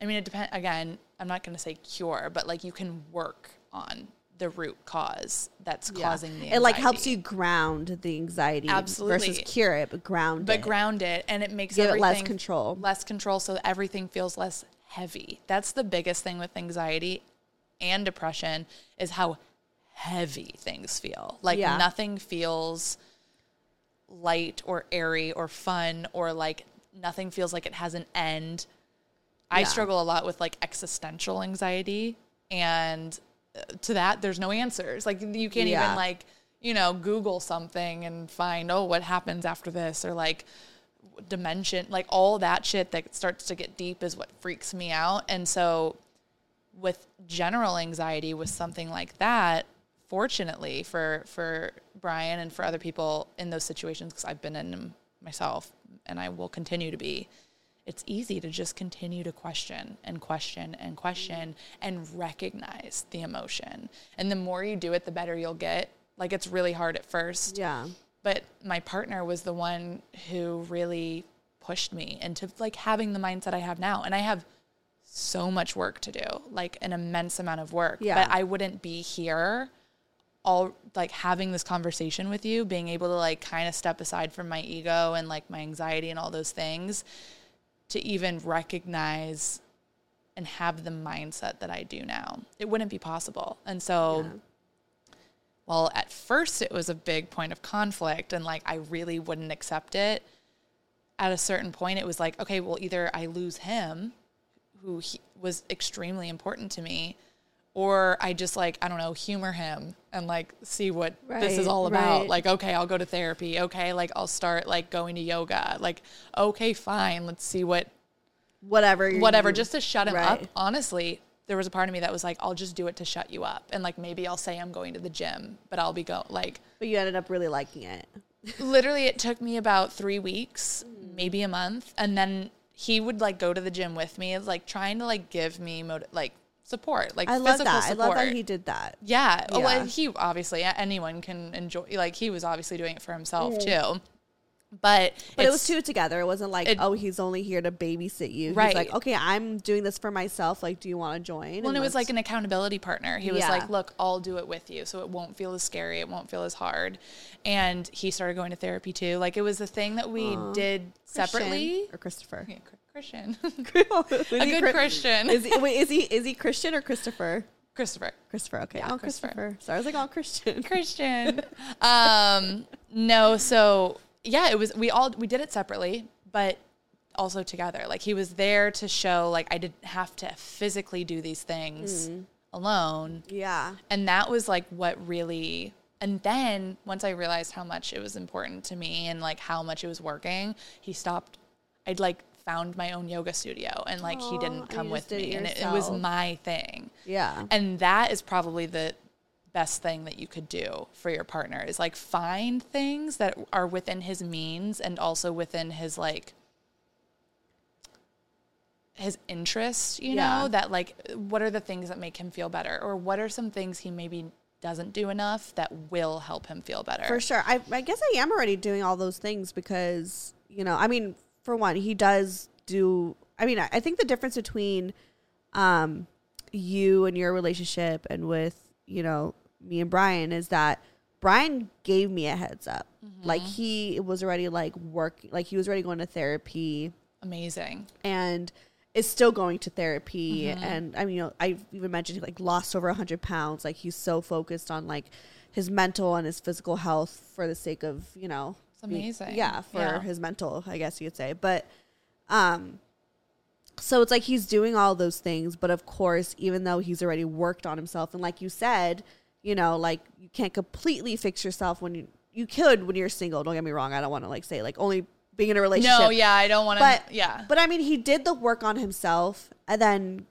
I mean it depends again, I'm not going to say cure, but like you can work on the root cause that's yeah. causing the anxiety. It like helps you ground the anxiety Absolutely. versus cure it, but ground but it. ground it and it makes Give it less control. Less control so everything feels less heavy. That's the biggest thing with anxiety and depression is how heavy things feel. Like yeah. nothing feels light or airy or fun or like nothing feels like it has an end. I struggle a lot with like existential anxiety and to that there's no answers like you can't yeah. even like you know google something and find oh what happens after this or like dimension like all that shit that starts to get deep is what freaks me out and so with general anxiety with something like that fortunately for for Brian and for other people in those situations because I've been in them myself and I will continue to be it's easy to just continue to question and question and question and recognize the emotion. And the more you do it, the better you'll get. Like it's really hard at first. Yeah. But my partner was the one who really pushed me into like having the mindset I have now. And I have so much work to do, like an immense amount of work. Yeah. But I wouldn't be here all like having this conversation with you, being able to like kind of step aside from my ego and like my anxiety and all those things to even recognize and have the mindset that I do now. It wouldn't be possible. And so, yeah. well, at first it was a big point of conflict and like I really wouldn't accept it. At a certain point, it was like, okay, well, either I lose him, who was extremely important to me, or I just like, I don't know, humor him and like see what right, this is all about. Right. Like, okay, I'll go to therapy. Okay, like I'll start like going to yoga. Like, okay, fine, let's see what whatever whatever just to shut him right. up. Honestly, there was a part of me that was like, I'll just do it to shut you up. And like maybe I'll say I'm going to the gym, but I'll be go like But you ended up really liking it. literally it took me about three weeks, maybe a month. And then he would like go to the gym with me, like trying to like give me moti- like support, like I love that. support. I love that he did that. Yeah. Oh, Well, he obviously anyone can enjoy. Like he was obviously doing it for himself Mm-hmm. too. But But it was two together. It wasn't like, It- oh, he's only here to babysit you. He's like, okay, I'm doing this for myself. Like, do you want to join? Well, and it was like an accountability partner. He was Yeah. like, "Look, I'll do it with you, so it won't feel as scary. It won't feel as hard." And he started going to therapy too. Like it was the thing that we did Christian separately. or Christopher. Yeah, Christian, a a good Christian, Is he, wait, is he is he Christian or Christopher? Christopher. Christopher. Okay, Yeah, oh, Christopher. Christopher. Sorry, I was like, all Christian. Christian. um, no, so yeah, it was we all we did it separately, but also together. Like he was there to show like I didn't have to physically do these things alone. Yeah. And that was like what really and then once I realized how much it was important to me and like how much it was working, he stopped I'd like found my own yoga studio and like he didn't come with did it me and it, it was my thing. Yeah. And that is probably the best thing that you could do for your partner is like find things that are within his means and also within his like his interests, you Yeah. know, that like what are the things that make him feel better or what are some things he maybe doesn't do enough that will help him feel better. For sure. I, I guess I am already doing all those things because, you know, I mean, for one, he does do, I mean, I, I think the difference between um, you and your relationship and with, you know, me and Brian is that Brian gave me a heads up. Like he was already like working, like he was already going to therapy. Amazing. and is still going to therapy. And i mean you know i even mentioned he like lost over a 100 pounds. Like he's so focused on like his mental and his physical health for the sake of you know It's amazing. yeah for Yeah. his mental i guess you could say but um so it's like he's doing all those things but of course even though he's already worked on himself and like you said you know like you can't completely fix yourself when you you could when you're single don't get me wrong i don't want to like say like only being in a relationship No, yeah, I don't want to but yeah. but I mean, he did the work on himself, and then,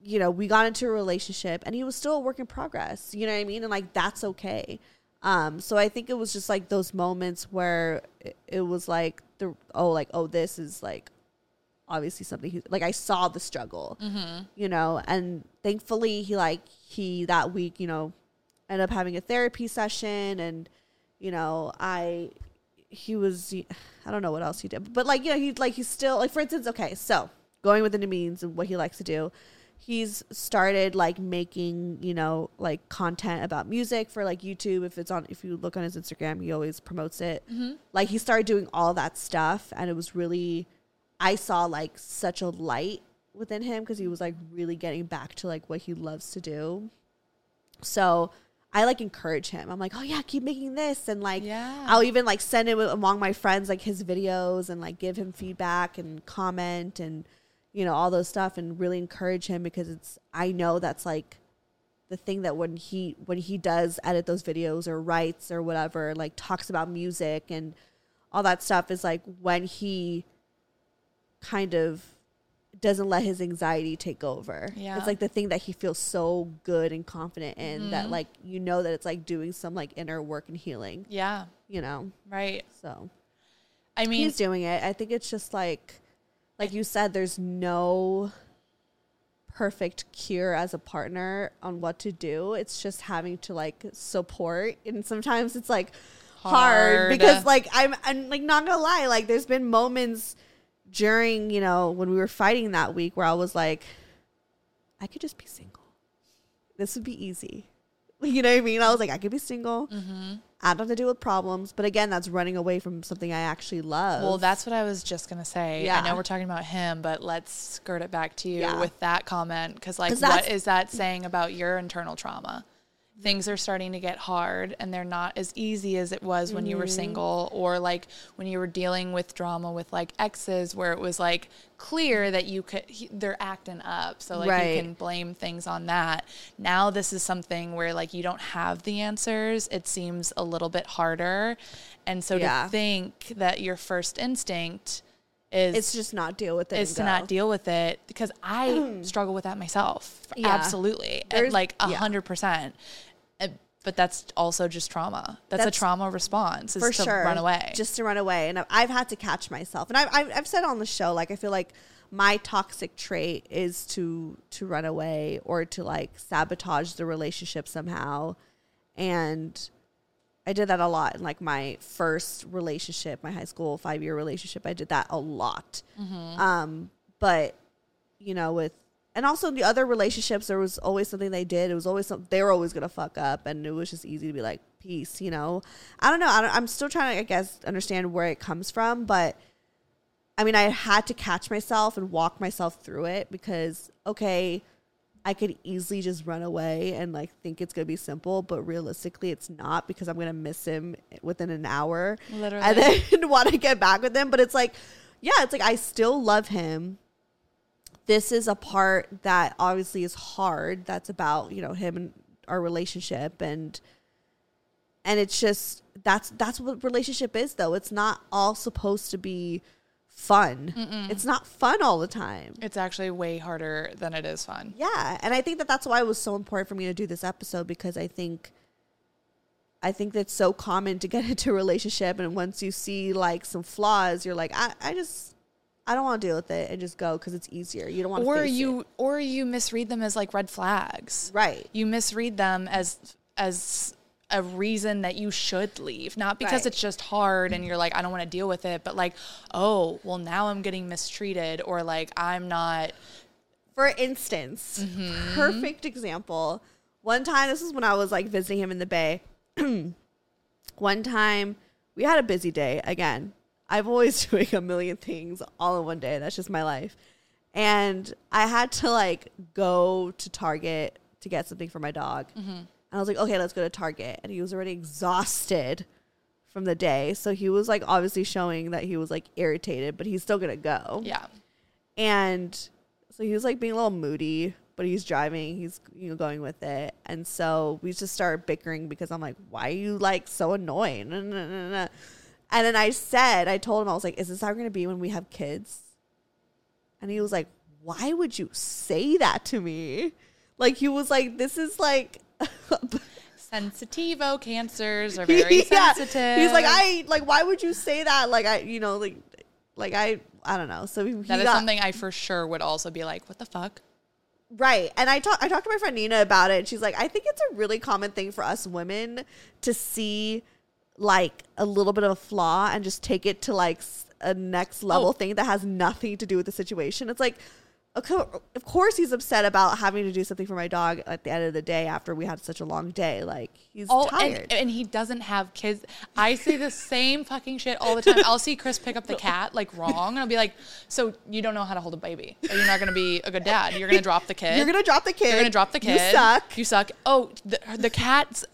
you know, we got into a relationship, and he was still a work in progress. You know what I mean? And like that's okay. Um, so I think it was just like those moments where it, it was like the oh like oh this is like obviously something he, like I saw the struggle, you know, and thankfully he like he that week you know ended up having a therapy session, and you know I he was I don't know what else he did, but like you know he like he's still like for instance okay so going within the means and what he likes to do. He's started like making, you know, like content about music for like YouTube. If it's on, if you look on his Instagram, he always promotes it. Mm-hmm. Like he started doing all that stuff, and it was really, I saw like such a light within him because he was like really getting back to like what he loves to do. So I like encourage him. I'm like, oh yeah, keep making this, and like, Yeah. I'll even like send it among my friends like his videos and like give him feedback and comment and you know all those stuff and really encourage him because it's I know that's like the thing that when he when he does edit those videos or writes or whatever like talks about music and all that stuff is like when he kind of doesn't let his anxiety take over. Yeah. It's like the thing that he feels so good and confident in that mm-hmm. like you know that it's like doing some like inner work and healing, yeah, you know. right. So I mean, he's doing it. I think it's just like like you said there's no perfect cure as a partner on what to do. It's just having to like support and sometimes it's like hard, Hard. because like I'm I'm like not gonna lie, like there's been moments during, you know, when we were fighting that week where I was like, I could just be single. This would be easy. You know what I mean? I was like, I could be single. Mm-hmm. I don't have to deal with problems. But again, that's running away from something I actually love. Well, that's what I was just gonna say. Yeah. I know we're talking about him, but let's skirt it back to you Yeah. with that comment because, like, 'Cause what is that saying about your internal trauma? Things are starting to get hard, and they're not as easy as it was when you Mm-hmm. were single, or like when you were dealing with drama with like exes, where it was like clear that you could he, they're acting up, so like Right. you can blame things on that. Now this is something where like you don't have the answers. It seems a little bit harder, and so Yeah. to think that your first instinct is It's just not deal with it. is to not deal with it because I struggle with that myself. Yeah. Absolutely. There's- like a yeah. And- But that's also just trauma. That's, a trauma response is for to sure. run away. just to run away. And I've- had to catch myself. And I've, I've, I've said on the show like i feel like my toxic trait is to to run away or to like sabotage the relationship somehow. And i did that a lot in like my first relationship my high school five year relationship. I did that a lot. Um but you know with and also in the other relationships there was always something they did. It was always something they were always gonna fuck up and it was just easy to be like peace you know? I don't know. I don't, i'm still trying to i guess understand where it comes from but i mean i had to catch myself and walk myself through it because okay i could easily just run away and like think it's gonna be simple but realistically it's not because i'm gonna miss him within an hour. Literally. and then want to get back with him. But it's like yeah it's like i still love him this is a part that obviously is hard that's about you know him and our relationship and and it's just that's that's what relationship is though. It's not all supposed to be fun. It's not fun all the time. It's actually way harder than it is fun. yeah and i think that that's why it was so important for me to do this episode because i think i think that's so common to get into a relationship and once you see like some flaws you're like i, I just i don't want to deal with it and just go because it's easier you don't want to Or you it. or you misread them as like red flags. right You misread them as as a reason that you should leave, not because Right. it's just hard and you're like I don't want to deal with it, but like, oh, well now I'm getting mistreated or like I'm not For instance, Mm-hmm. perfect example. One time, this is when I was like visiting him in the Bay. one time, we had a busy day. Again, I've always doing a million things all in one day. That's just my life. And I had to like go to Target to get something for my dog. Mm-hmm. And I was like, okay, let's go to Target. And he was already exhausted from the day. So he was like obviously showing that he was like irritated, but he's still going to go. yeah. And so he was like being a little moody, but he's driving, he's you know going with it. And so we just started bickering because I'm like, why are you like so annoying? And then I said, I told him, I was like, is this how we're gonna be when we have kids? And he was like, why would you say that to me? Like he was like, this is like Sensitivo cancers are very Yeah. sensitive. He's like, I like why would you say that? Like I you know, like like I I don't know. So he, he that is got- something I for sure would also be like, what the fuck? Right. And I talked I talked to my friend Nina about it and she's like, I think it's a really common thing for us women to see like a little bit of a flaw and just take it to like a next oh. level Oh. thing that has nothing to do with the situation. It's like of of course he's upset about having to do something for my dog at the end of the day after we had such a long day. Like he's Oh, tired. and, and he doesn't have kids. I say the same fucking shit all the time. I'll see Chris pick up the cat like wrong, and I'll be like, "So you don't know how to hold a baby? Or you're not gonna be a good dad. You're gonna drop the kid. You're gonna drop the kid. You're gonna drop the kid. You suck. You suck. Oh, the, the cat's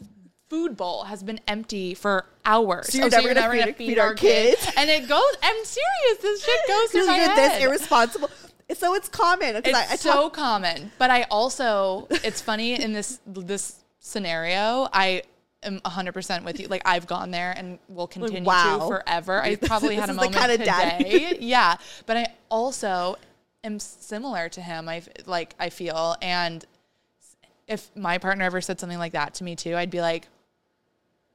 food bowl has been empty for hours. So you're Oh, never gonna feed- feed our kids? And it goes. I'm serious. This shit goes through You're my this irresponsible. So it's common It's I, I so talk, common. But I also, it's funny in this this scenario. I am 100% with you. Like I've gone there and will continue wow. to forever. I probably had a moment kinda dad- today. yeah, but I also am similar to him. I like I feel and if my partner ever said something like that to me too, I'd be like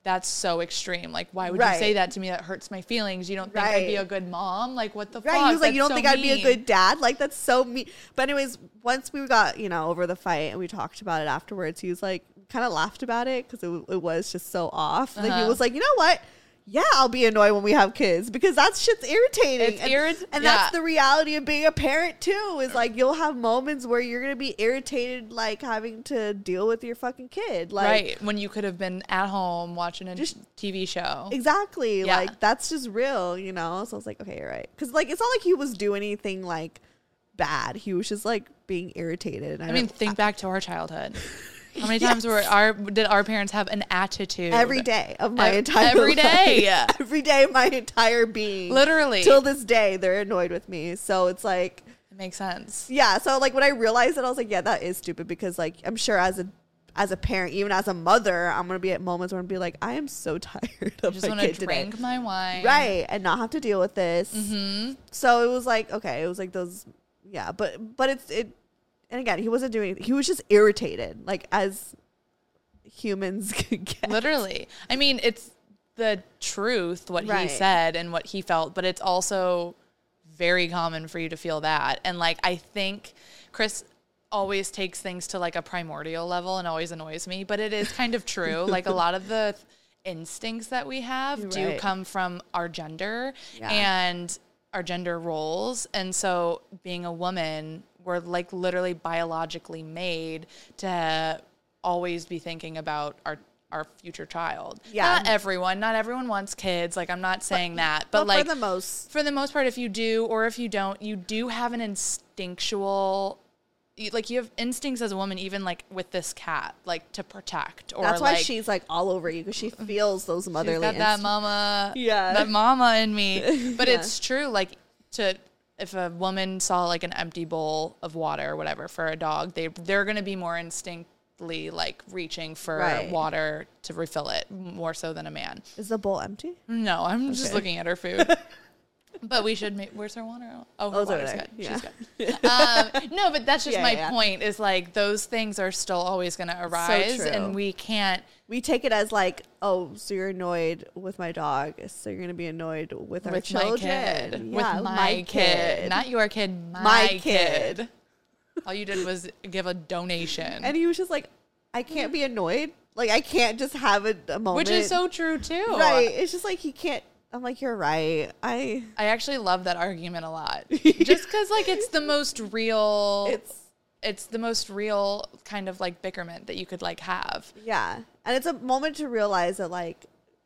that's so extreme. Like, why would you say that to me? That hurts my feelings. You don't think I'd be a good mom? Like, what the Right. fuck? He was like, you don't so think I'd be a good dad? Like, that's so mean. But, anyways, once we got, you know, over the fight and we talked about it afterwards, he was like, kind of laughed about it because it, it was just so off. Then he Uh-huh. was like, you know what? Yeah, I'll be annoyed when we have kids because that shit's irritating. It's and, irrit- and yeah. that's the reality of being a parent too. Is like you'll have moments where you're gonna be irritated, like having to deal with your fucking kid. Like, right when you could have been at home watching a Just- TV show. Exactly. Yeah. Like that's just real, you know. So I was like, okay, you're right. Because like it's not like he was doing anything like bad. He was just like being irritated. I mean, think back to our childhood. How many times were our did our parents have an attitude every day of my entire every day. life. every day of my entire being, Literally. till this day, they're annoyed with me. So it's like, It makes sense. yeah. So like when I realized it, I was like, yeah, that is stupid because like I'm sure as a as a parent, even as a mother, I'm gonna be at moments where I'm gonna be like, I am so tired I of just my want to kid today. drink my wine. right and not have to deal with this Mm-hmm. so it was like okay it was like those yeah but but it's it and again he wasn't doing he was just irritated like as humans could get Literally. I mean, it's the truth, what Right. he said and what he felt, but it's also very common for you to feel that. And like, I think Chris always takes things to like a primordial level and always annoys me, but it is kind of true. like, a lot of the instincts that we have do come from our gender Yeah. and our gender roles. And so, being a woman, we're like literally biologically made to always be thinking about our our future child. Yeah. Not everyone. Not everyone wants kids. Like I'm not saying that, but, but like for the most for the most part, if you do or if you don't, you do have an instinctual. Like you have instincts as a woman, even like with this cat, like to protect or that's why like, she's like all over you because she mm-hmm. feels those She's motherly got that mama, Yeah. that mama in me. But Yeah. it's true. Like to if a woman saw like an empty bowl of water or whatever for a dog, they they're gonna be more instinctly like reaching for Right. water to refill it more so than a man. is the bowl empty No, I'm just Okay. looking at her food. but we should. Make, where's her water? Oh, her Oh, water's good. Yeah. She's good. um, no, but that's just Yeah, my yeah. point. Is like those things are still always going to arise, true. and we can't. we take it as like oh so you're annoyed with my dog so you're gonna be annoyed with our children my kid, with my, kid. not your kid, my, My kid. kid. All you did was give a donation, and he was just like i can't be annoyed like i can't just have a, a moment which is so true too. right it's just like he can't i'm like you're right i I actually love that argument a lot, just because like it's the most real. it's it's the most real kind of like bickerment that you could like have. yeah and it's a moment to realize that like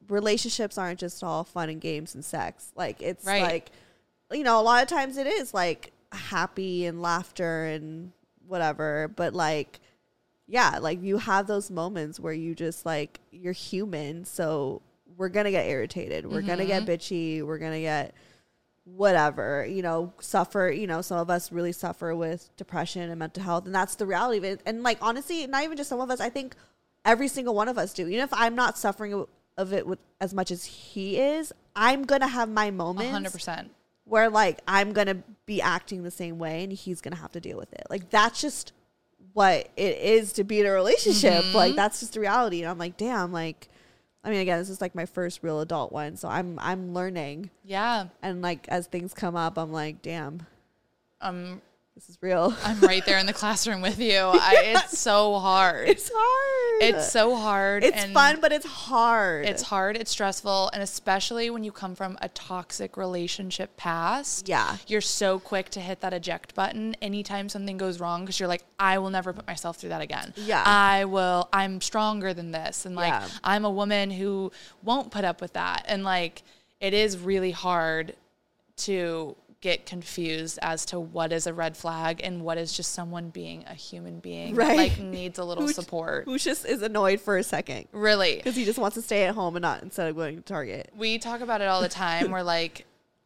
relationships aren't just all fun and games and sex like it's Right. like you know a lot of times it is like happy and laughter and whatever but like yeah like you have those moments where you just like you're human so we're gonna get irritated we're gonna get bitchy we're gonna get whatever you know suffer you know some of us really suffer with depression and mental health and that's the reality of it and like honestly not even just some of us i think every single one of us do even if i'm not suffering of it with as much as he is i'm gonna have my moments hundred percent. where like I'm gonna be acting the same way and he's gonna have to deal with it. Like that's just what it is to be in a relationship. Mm-hmm. Like that's just the reality. And I'm like, damn, like I mean again, this is like my first real adult one. So I'm I'm learning. Yeah. And like as things come up, I'm like, damn, Um, this is real. I'm right there in the classroom with you. I, it's so hard. it's hard. It's so hard. It's fun, but it's hard. It's hard. It's stressful, and especially when you come from a toxic relationship past. Yeah. you're so quick to hit that eject button anytime something goes wrong because you're like, I will never put myself through that again. Yeah. I will. I'm stronger than this, and like Yeah. I'm a woman who won't put up with that. And like it is really hard to get confused as to what is a red flag and what is just someone being a human being that Right. like needs a little Who- support. Who just is annoyed for a second really. because he just wants to stay at home and not instead of going to Target. we talk about it all the time We're like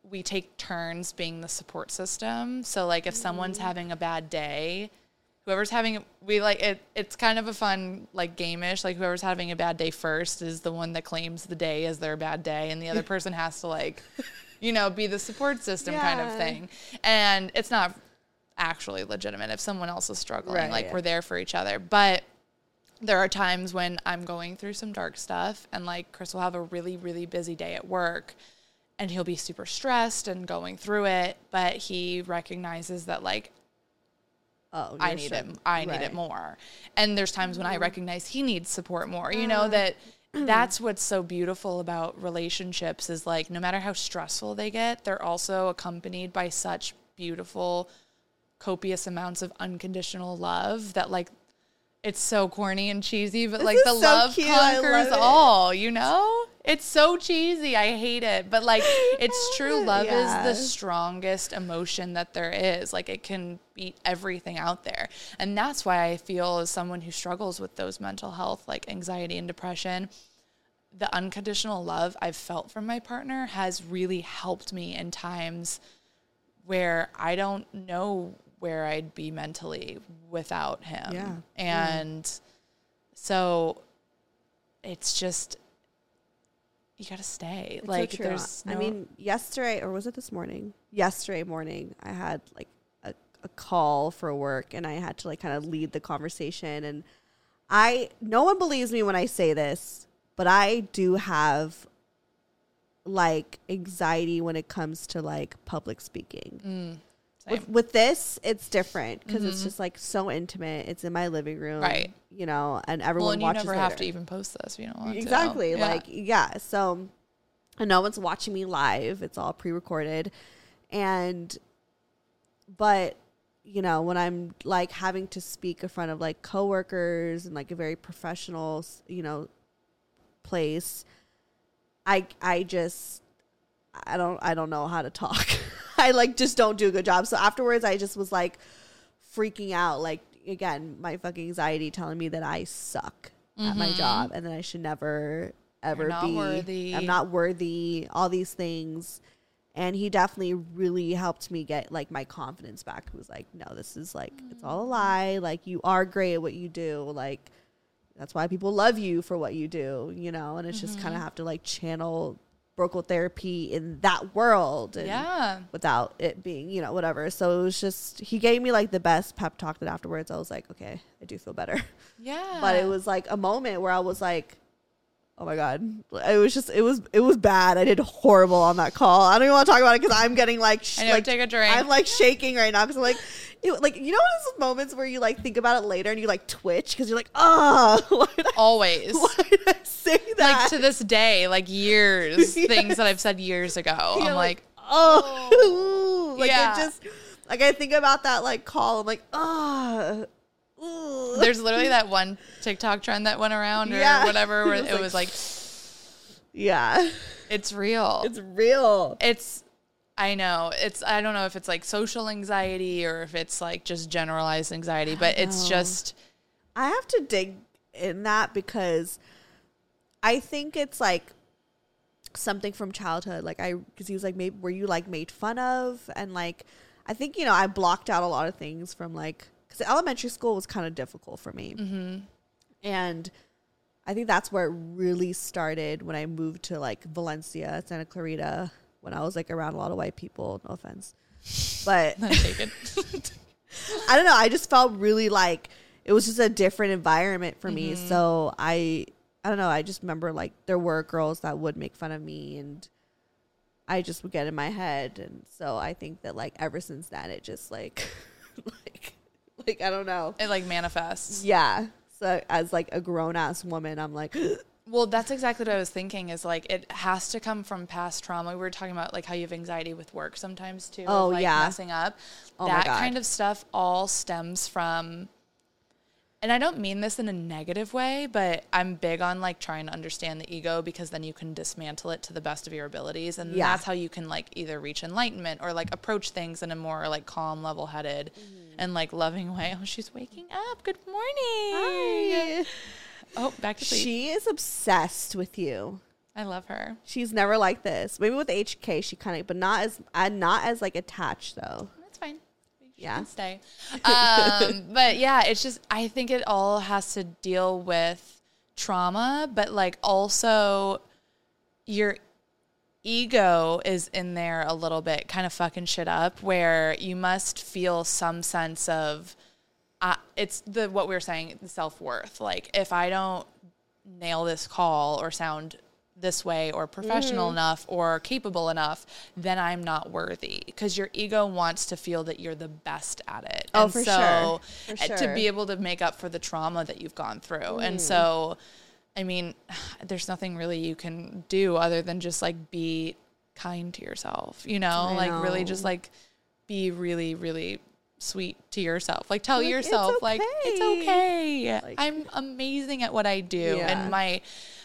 we take turns being the support system so like if someone's mm. having a bad day whoever's having we like it it's kind of a fun like gameish like whoever's having a bad day first is the one that claims the day as their bad day and the other person has to like you know be the support system kind of thing and it's not actually legitimate if someone else is struggling Right, like yeah. we're there for each other but there are times when I'm going through some dark stuff and like Chris will have a really, really busy day at work and he'll be super stressed and going through it, but he recognizes that like Oh, I need so- it I need it more. And there's times when I Mm-hmm. recognize he needs support more. You know that that's what's so beautiful about relationships is like no matter how stressful they get, they're also accompanied by such beautiful copious amounts of unconditional love that like it's so corny and cheesy, but like the so love cute. Conquers love all, you know? It's so cheesy. I hate it. But like it's true. Love Yeah. is the strongest emotion that there is. Like it can beat everything out there. And that's why I feel as someone who struggles with those mental health, like anxiety and depression, the unconditional love I've felt from my partner has really helped me in times where I don't know where I'd be mentally without him. Yeah. Mm. And So it's just you got to stay. It's like so there's I mean, yesterday or was it this morning? Yesterday morning, I had like a, a call for work, and I had to like kind of lead the conversation. And I, no one believes me when I say this, but I do have like anxiety when it comes to like public speaking. Mm, With, with this, it's different because it's mm-hmm. just like so intimate. It's in my living room, Right. You know, and everyone well, and you watches. never have to even post this you to. exactly Yeah. like yeah so and no one's watching me live it's all pre-recorded and but you know when i'm like having to speak in front of like coworkers and like a very professional you know place i i just i don't i don't know how to talk i like just don't do a good job. So afterwards i just was like freaking out. Like again my fucking anxiety telling me that i suck at my job and that i should never ever Mm-hmm. not be worthy. i'm not worthy all these things. And he definitely really helped me get like my confidence back. He was like no this is like it's all a lie. Like you are great at what you do. Like that's why people love you for what you do you know? And it's just Mm-hmm. kind of have to like channel vocal therapy in that world and Yeah. without it being you know whatever so it was just he gave me like the best pep talk that afterwards i was like okay i do feel better Yeah. but it was like a moment where i was like oh my god it was just it was it was bad i did horrible on that call i don't even want to talk about it because i'm getting like sh- I know, like take a drink. i'm like shaking right now because i'm like it, like you know those moments where you like think about it later and you like twitch because you're like oh did I, always. why did I say that Like to this day, like years, Yes. things that I've said years ago. You're I'm like, oh, like Yeah. it just like I think about that like call. I'm like, oh, there's literally that one TikTok trend that went around or Yeah. whatever where It it was was like, yeah, it's real. it's real. it's I know. It's I don't know if it's like social anxiety or if it's like just generalized anxiety, but it's know. just I have to dig in that because I think it's like something from childhood. Like I, because he was like, maybe were you like made fun of? And like, I think you know, I blocked out a lot of things from like because elementary school was kind of difficult for me, mm-hmm. and I think that's where it really started when I moved to like Valencia, Santa Clarita, when I was like around a lot of white people. No offense, but. I don't know. I just felt really like it was just a different environment for me. So I, I don't know. I just remember like there were girls that would make fun of me, and I just would get in my head. And so I think that like ever since then, it just like, like, like I don't know. it like manifests. Yeah. So as like a grown ass woman, I'm like, Well, that's exactly what I was thinking is like it has to come from past trauma. We were talking about like how you have anxiety with work sometimes too. Oh, like, yeah. Messing up. Oh my that kind of stuff all stems from and I don't mean this in a negative way, but I'm big on like trying to understand the ego because then you can dismantle it to the best of your abilities. And Yeah. that's how you can like either reach enlightenment or like approach things in a more like calm, level headed Mm-hmm. and like loving way. Oh, she's waking up. Good morning. Hi. Oh, back to sleep. she is obsessed with you. I love her. She's never like this. Maybe with HK, she kind of, but not as, uh, not as like attached though. That's fine. She Yeah. stay. Um, but yeah, it's just I think it all has to deal with trauma, but like also your ego is in there a little bit, kind of fucking shit up, where you must feel some sense of. Uh, it's the what we were saying, self worth. Like if I don't nail this call or sound this way or professional Mm-hmm. enough or capable enough, then I'm not worthy. Because your ego wants to feel that you're the best at it. Oh, and for so sure. For uh, sure. Mm. to be able to make up for the trauma that you've gone through. And so I mean, there's nothing really you can do other than just like be kind to yourself, you know? I like really just like be really, really sweet to yourself. Like tell Like, it's yourself like it's okay. okay. Like- I'm amazing at what I do Yeah. and my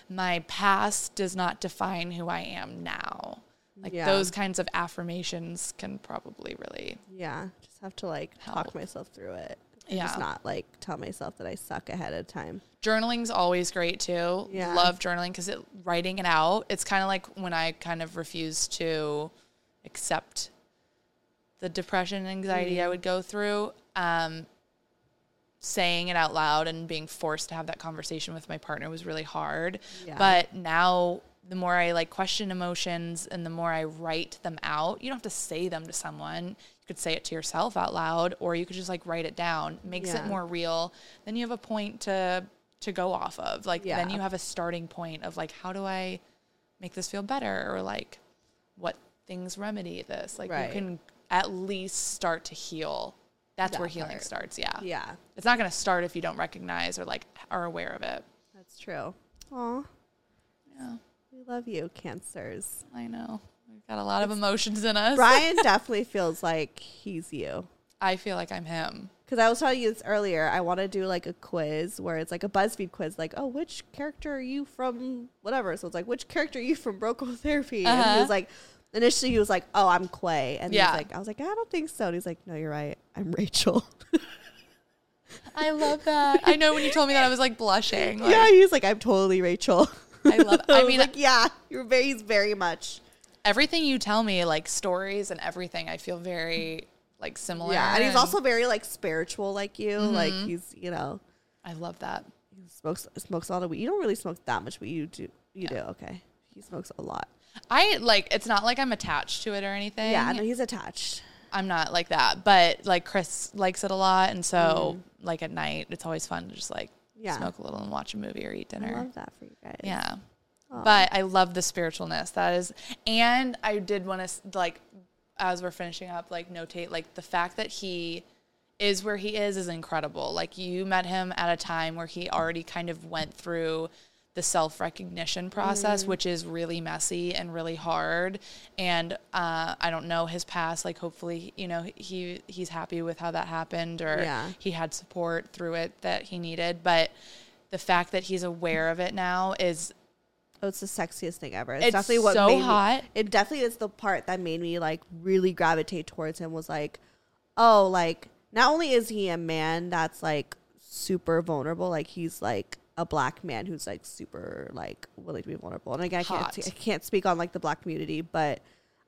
my past does not define who I am now. Like Yeah. those kinds of affirmations can probably really Yeah. Just have to like talk myself through it. And Yeah. Just not like tell myself that I suck ahead of time. journaling's always great too. Yeah. Love journaling because it writing it out. It's kind of like when I kind of refused to accept the depression and anxiety Mm. I would go through. Um, saying it out loud and being forced to have that conversation with my partner was really hard. Yeah. But now the more I like question emotions and the more I write them out, you don't have to say them to someone. You could say it to yourself out loud or you could just like write it down. Makes Yeah. it more real. Then you have a point to to go off of. Like then you have a starting point of like how do I make this feel better or like what things remedy this. Like Right. you can at least start to heal. That's That where healing part. starts. Yeah. Yeah, It's not going to start if you don't recognize or like are aware of it. that's true. Aw, Yeah. we love you, cancers. I know. We've got a lot of emotions in us. Brian definitely feels like he's you. I feel like I'm him. Because I was telling you this earlier, I want to do like a quiz where it's like a BuzzFeed quiz, like, oh, which character are you from whatever? So it's like, which character are you from Broke Girl Therapy? And he Uh-huh. was like, initially he was like, oh, I'm Quay. And Yeah. he's like, I was like, I don't think so. And he's like, no, you're right. I'm Rachel. I love that. I know when you told me that I was like blushing. Like, yeah, he's like, I'm totally Rachel. I love I was mean like, yeah, you're very, he's very much. everything you tell me like stories and everything I feel very like similar. Yeah. And he's also very like spiritual like you. Like Mm-hmm. he's, you know, I love that. he smokes, smokes a lot of weed. You don't really smoke that much, but you do. You do. Okay. He smokes a lot. I like it's not like I'm attached to it or anything. Yeah, no, he's attached. I'm not like that, but like Chris likes it a lot and so like at night it's always fun to just like Mm. Yeah. smoke a little and watch a movie or eat I dinner. love that for you guys. Yeah. But I love the spiritualness. That is, and I did want to like, as we're finishing up, like notate like the fact that he is where he is is incredible. Like you met him at a time where he already kind of went through the self recognition process, which is really messy and really hard. And uh, I don't know his past. Like hopefully, you know, he he's happy with how that happened, or Yeah. he had support through it that he needed. But the fact that he's aware of it now is Oh, it's the sexiest thing ever. It's, It's definitely what so made hot. Me, it definitely is the part that made me like really gravitate towards him. Was like, oh, like not only is he a man that's like super vulnerable, like he's like a black man who's like super like willing to be vulnerable. And again, I can't I can't speak on like the black community, but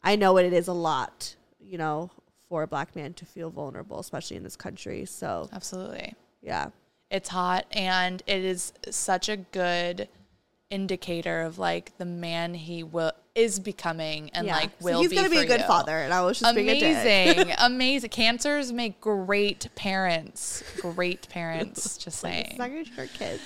I know what it is a lot. You know, for a black man to feel vulnerable, especially in this country. So absolutely. yeah, It's hot and it is such a good indicator of like the man he will is becoming and yeah. like So will he's be gonna be a good you. father. And I was just. Amazing, amazing. Cancers make great parents. Great parents. Just saying. Good for kids.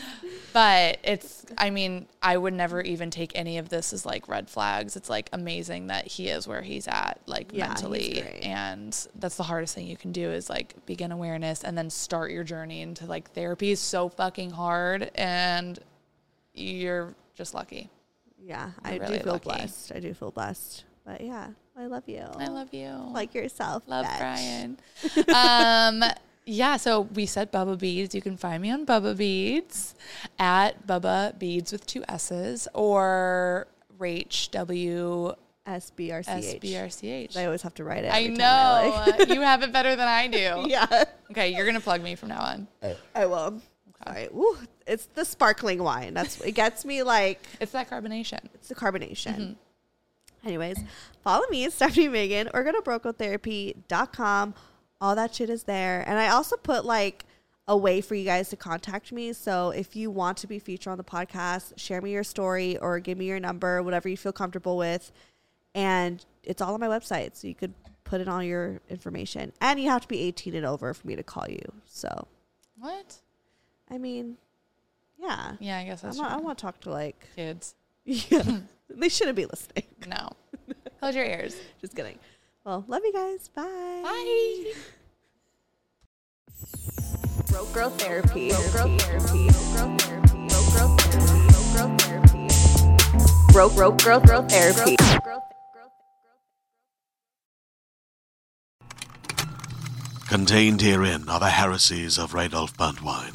But it's, I mean, I would never even take any of this as like red flags. It's like amazing that he is where he's at, like Yeah, mentally. And that's the hardest thing you can do is like begin awareness and then start your journey into like therapy is so fucking hard. And you're just lucky. Yeah, You're I really do feel lucky. blessed. I do feel blessed. But yeah, I love you. I love you. like yourself. Love bitch. Brian. um, yeah, so we said Bubba Beads. You can find me on Bubba Beads at Bubba Beads with two S's or Rach W S B R C H. S B R C H. I always have to write it. I every time know like- you have it better than I do. yeah, Okay, you're gonna plug me from now on. I will. All right. It's the sparkling wine. That's it. Gets me like It's that carbonation. it's the carbonation. Mm-hmm. Anyways, follow me, Stephanie Megan, or go to brokegirltherapy.com. All that shit is there. And I also put like a way for you guys to contact me. So if you want to be featured on the podcast, share me your story or give me your number, whatever you feel comfortable with. And it's all on my website. So you could put in all your information. And you have to be 18 and over for me to call you. So, What? I mean, yeah. Yeah, I guess I that's want, I want to talk to like, Kids. yeah. they shouldn't be listening. No. Close your ears. Just kidding. Well, love you guys. Bye. Bye. Broke Girl Therapy. Broke Girl Therapy. Broke Girl Therapy. Broke Girl Therapy. Broke Broke Girl Girl Therapy. Contained herein are the heresies of Radolf Burntwine,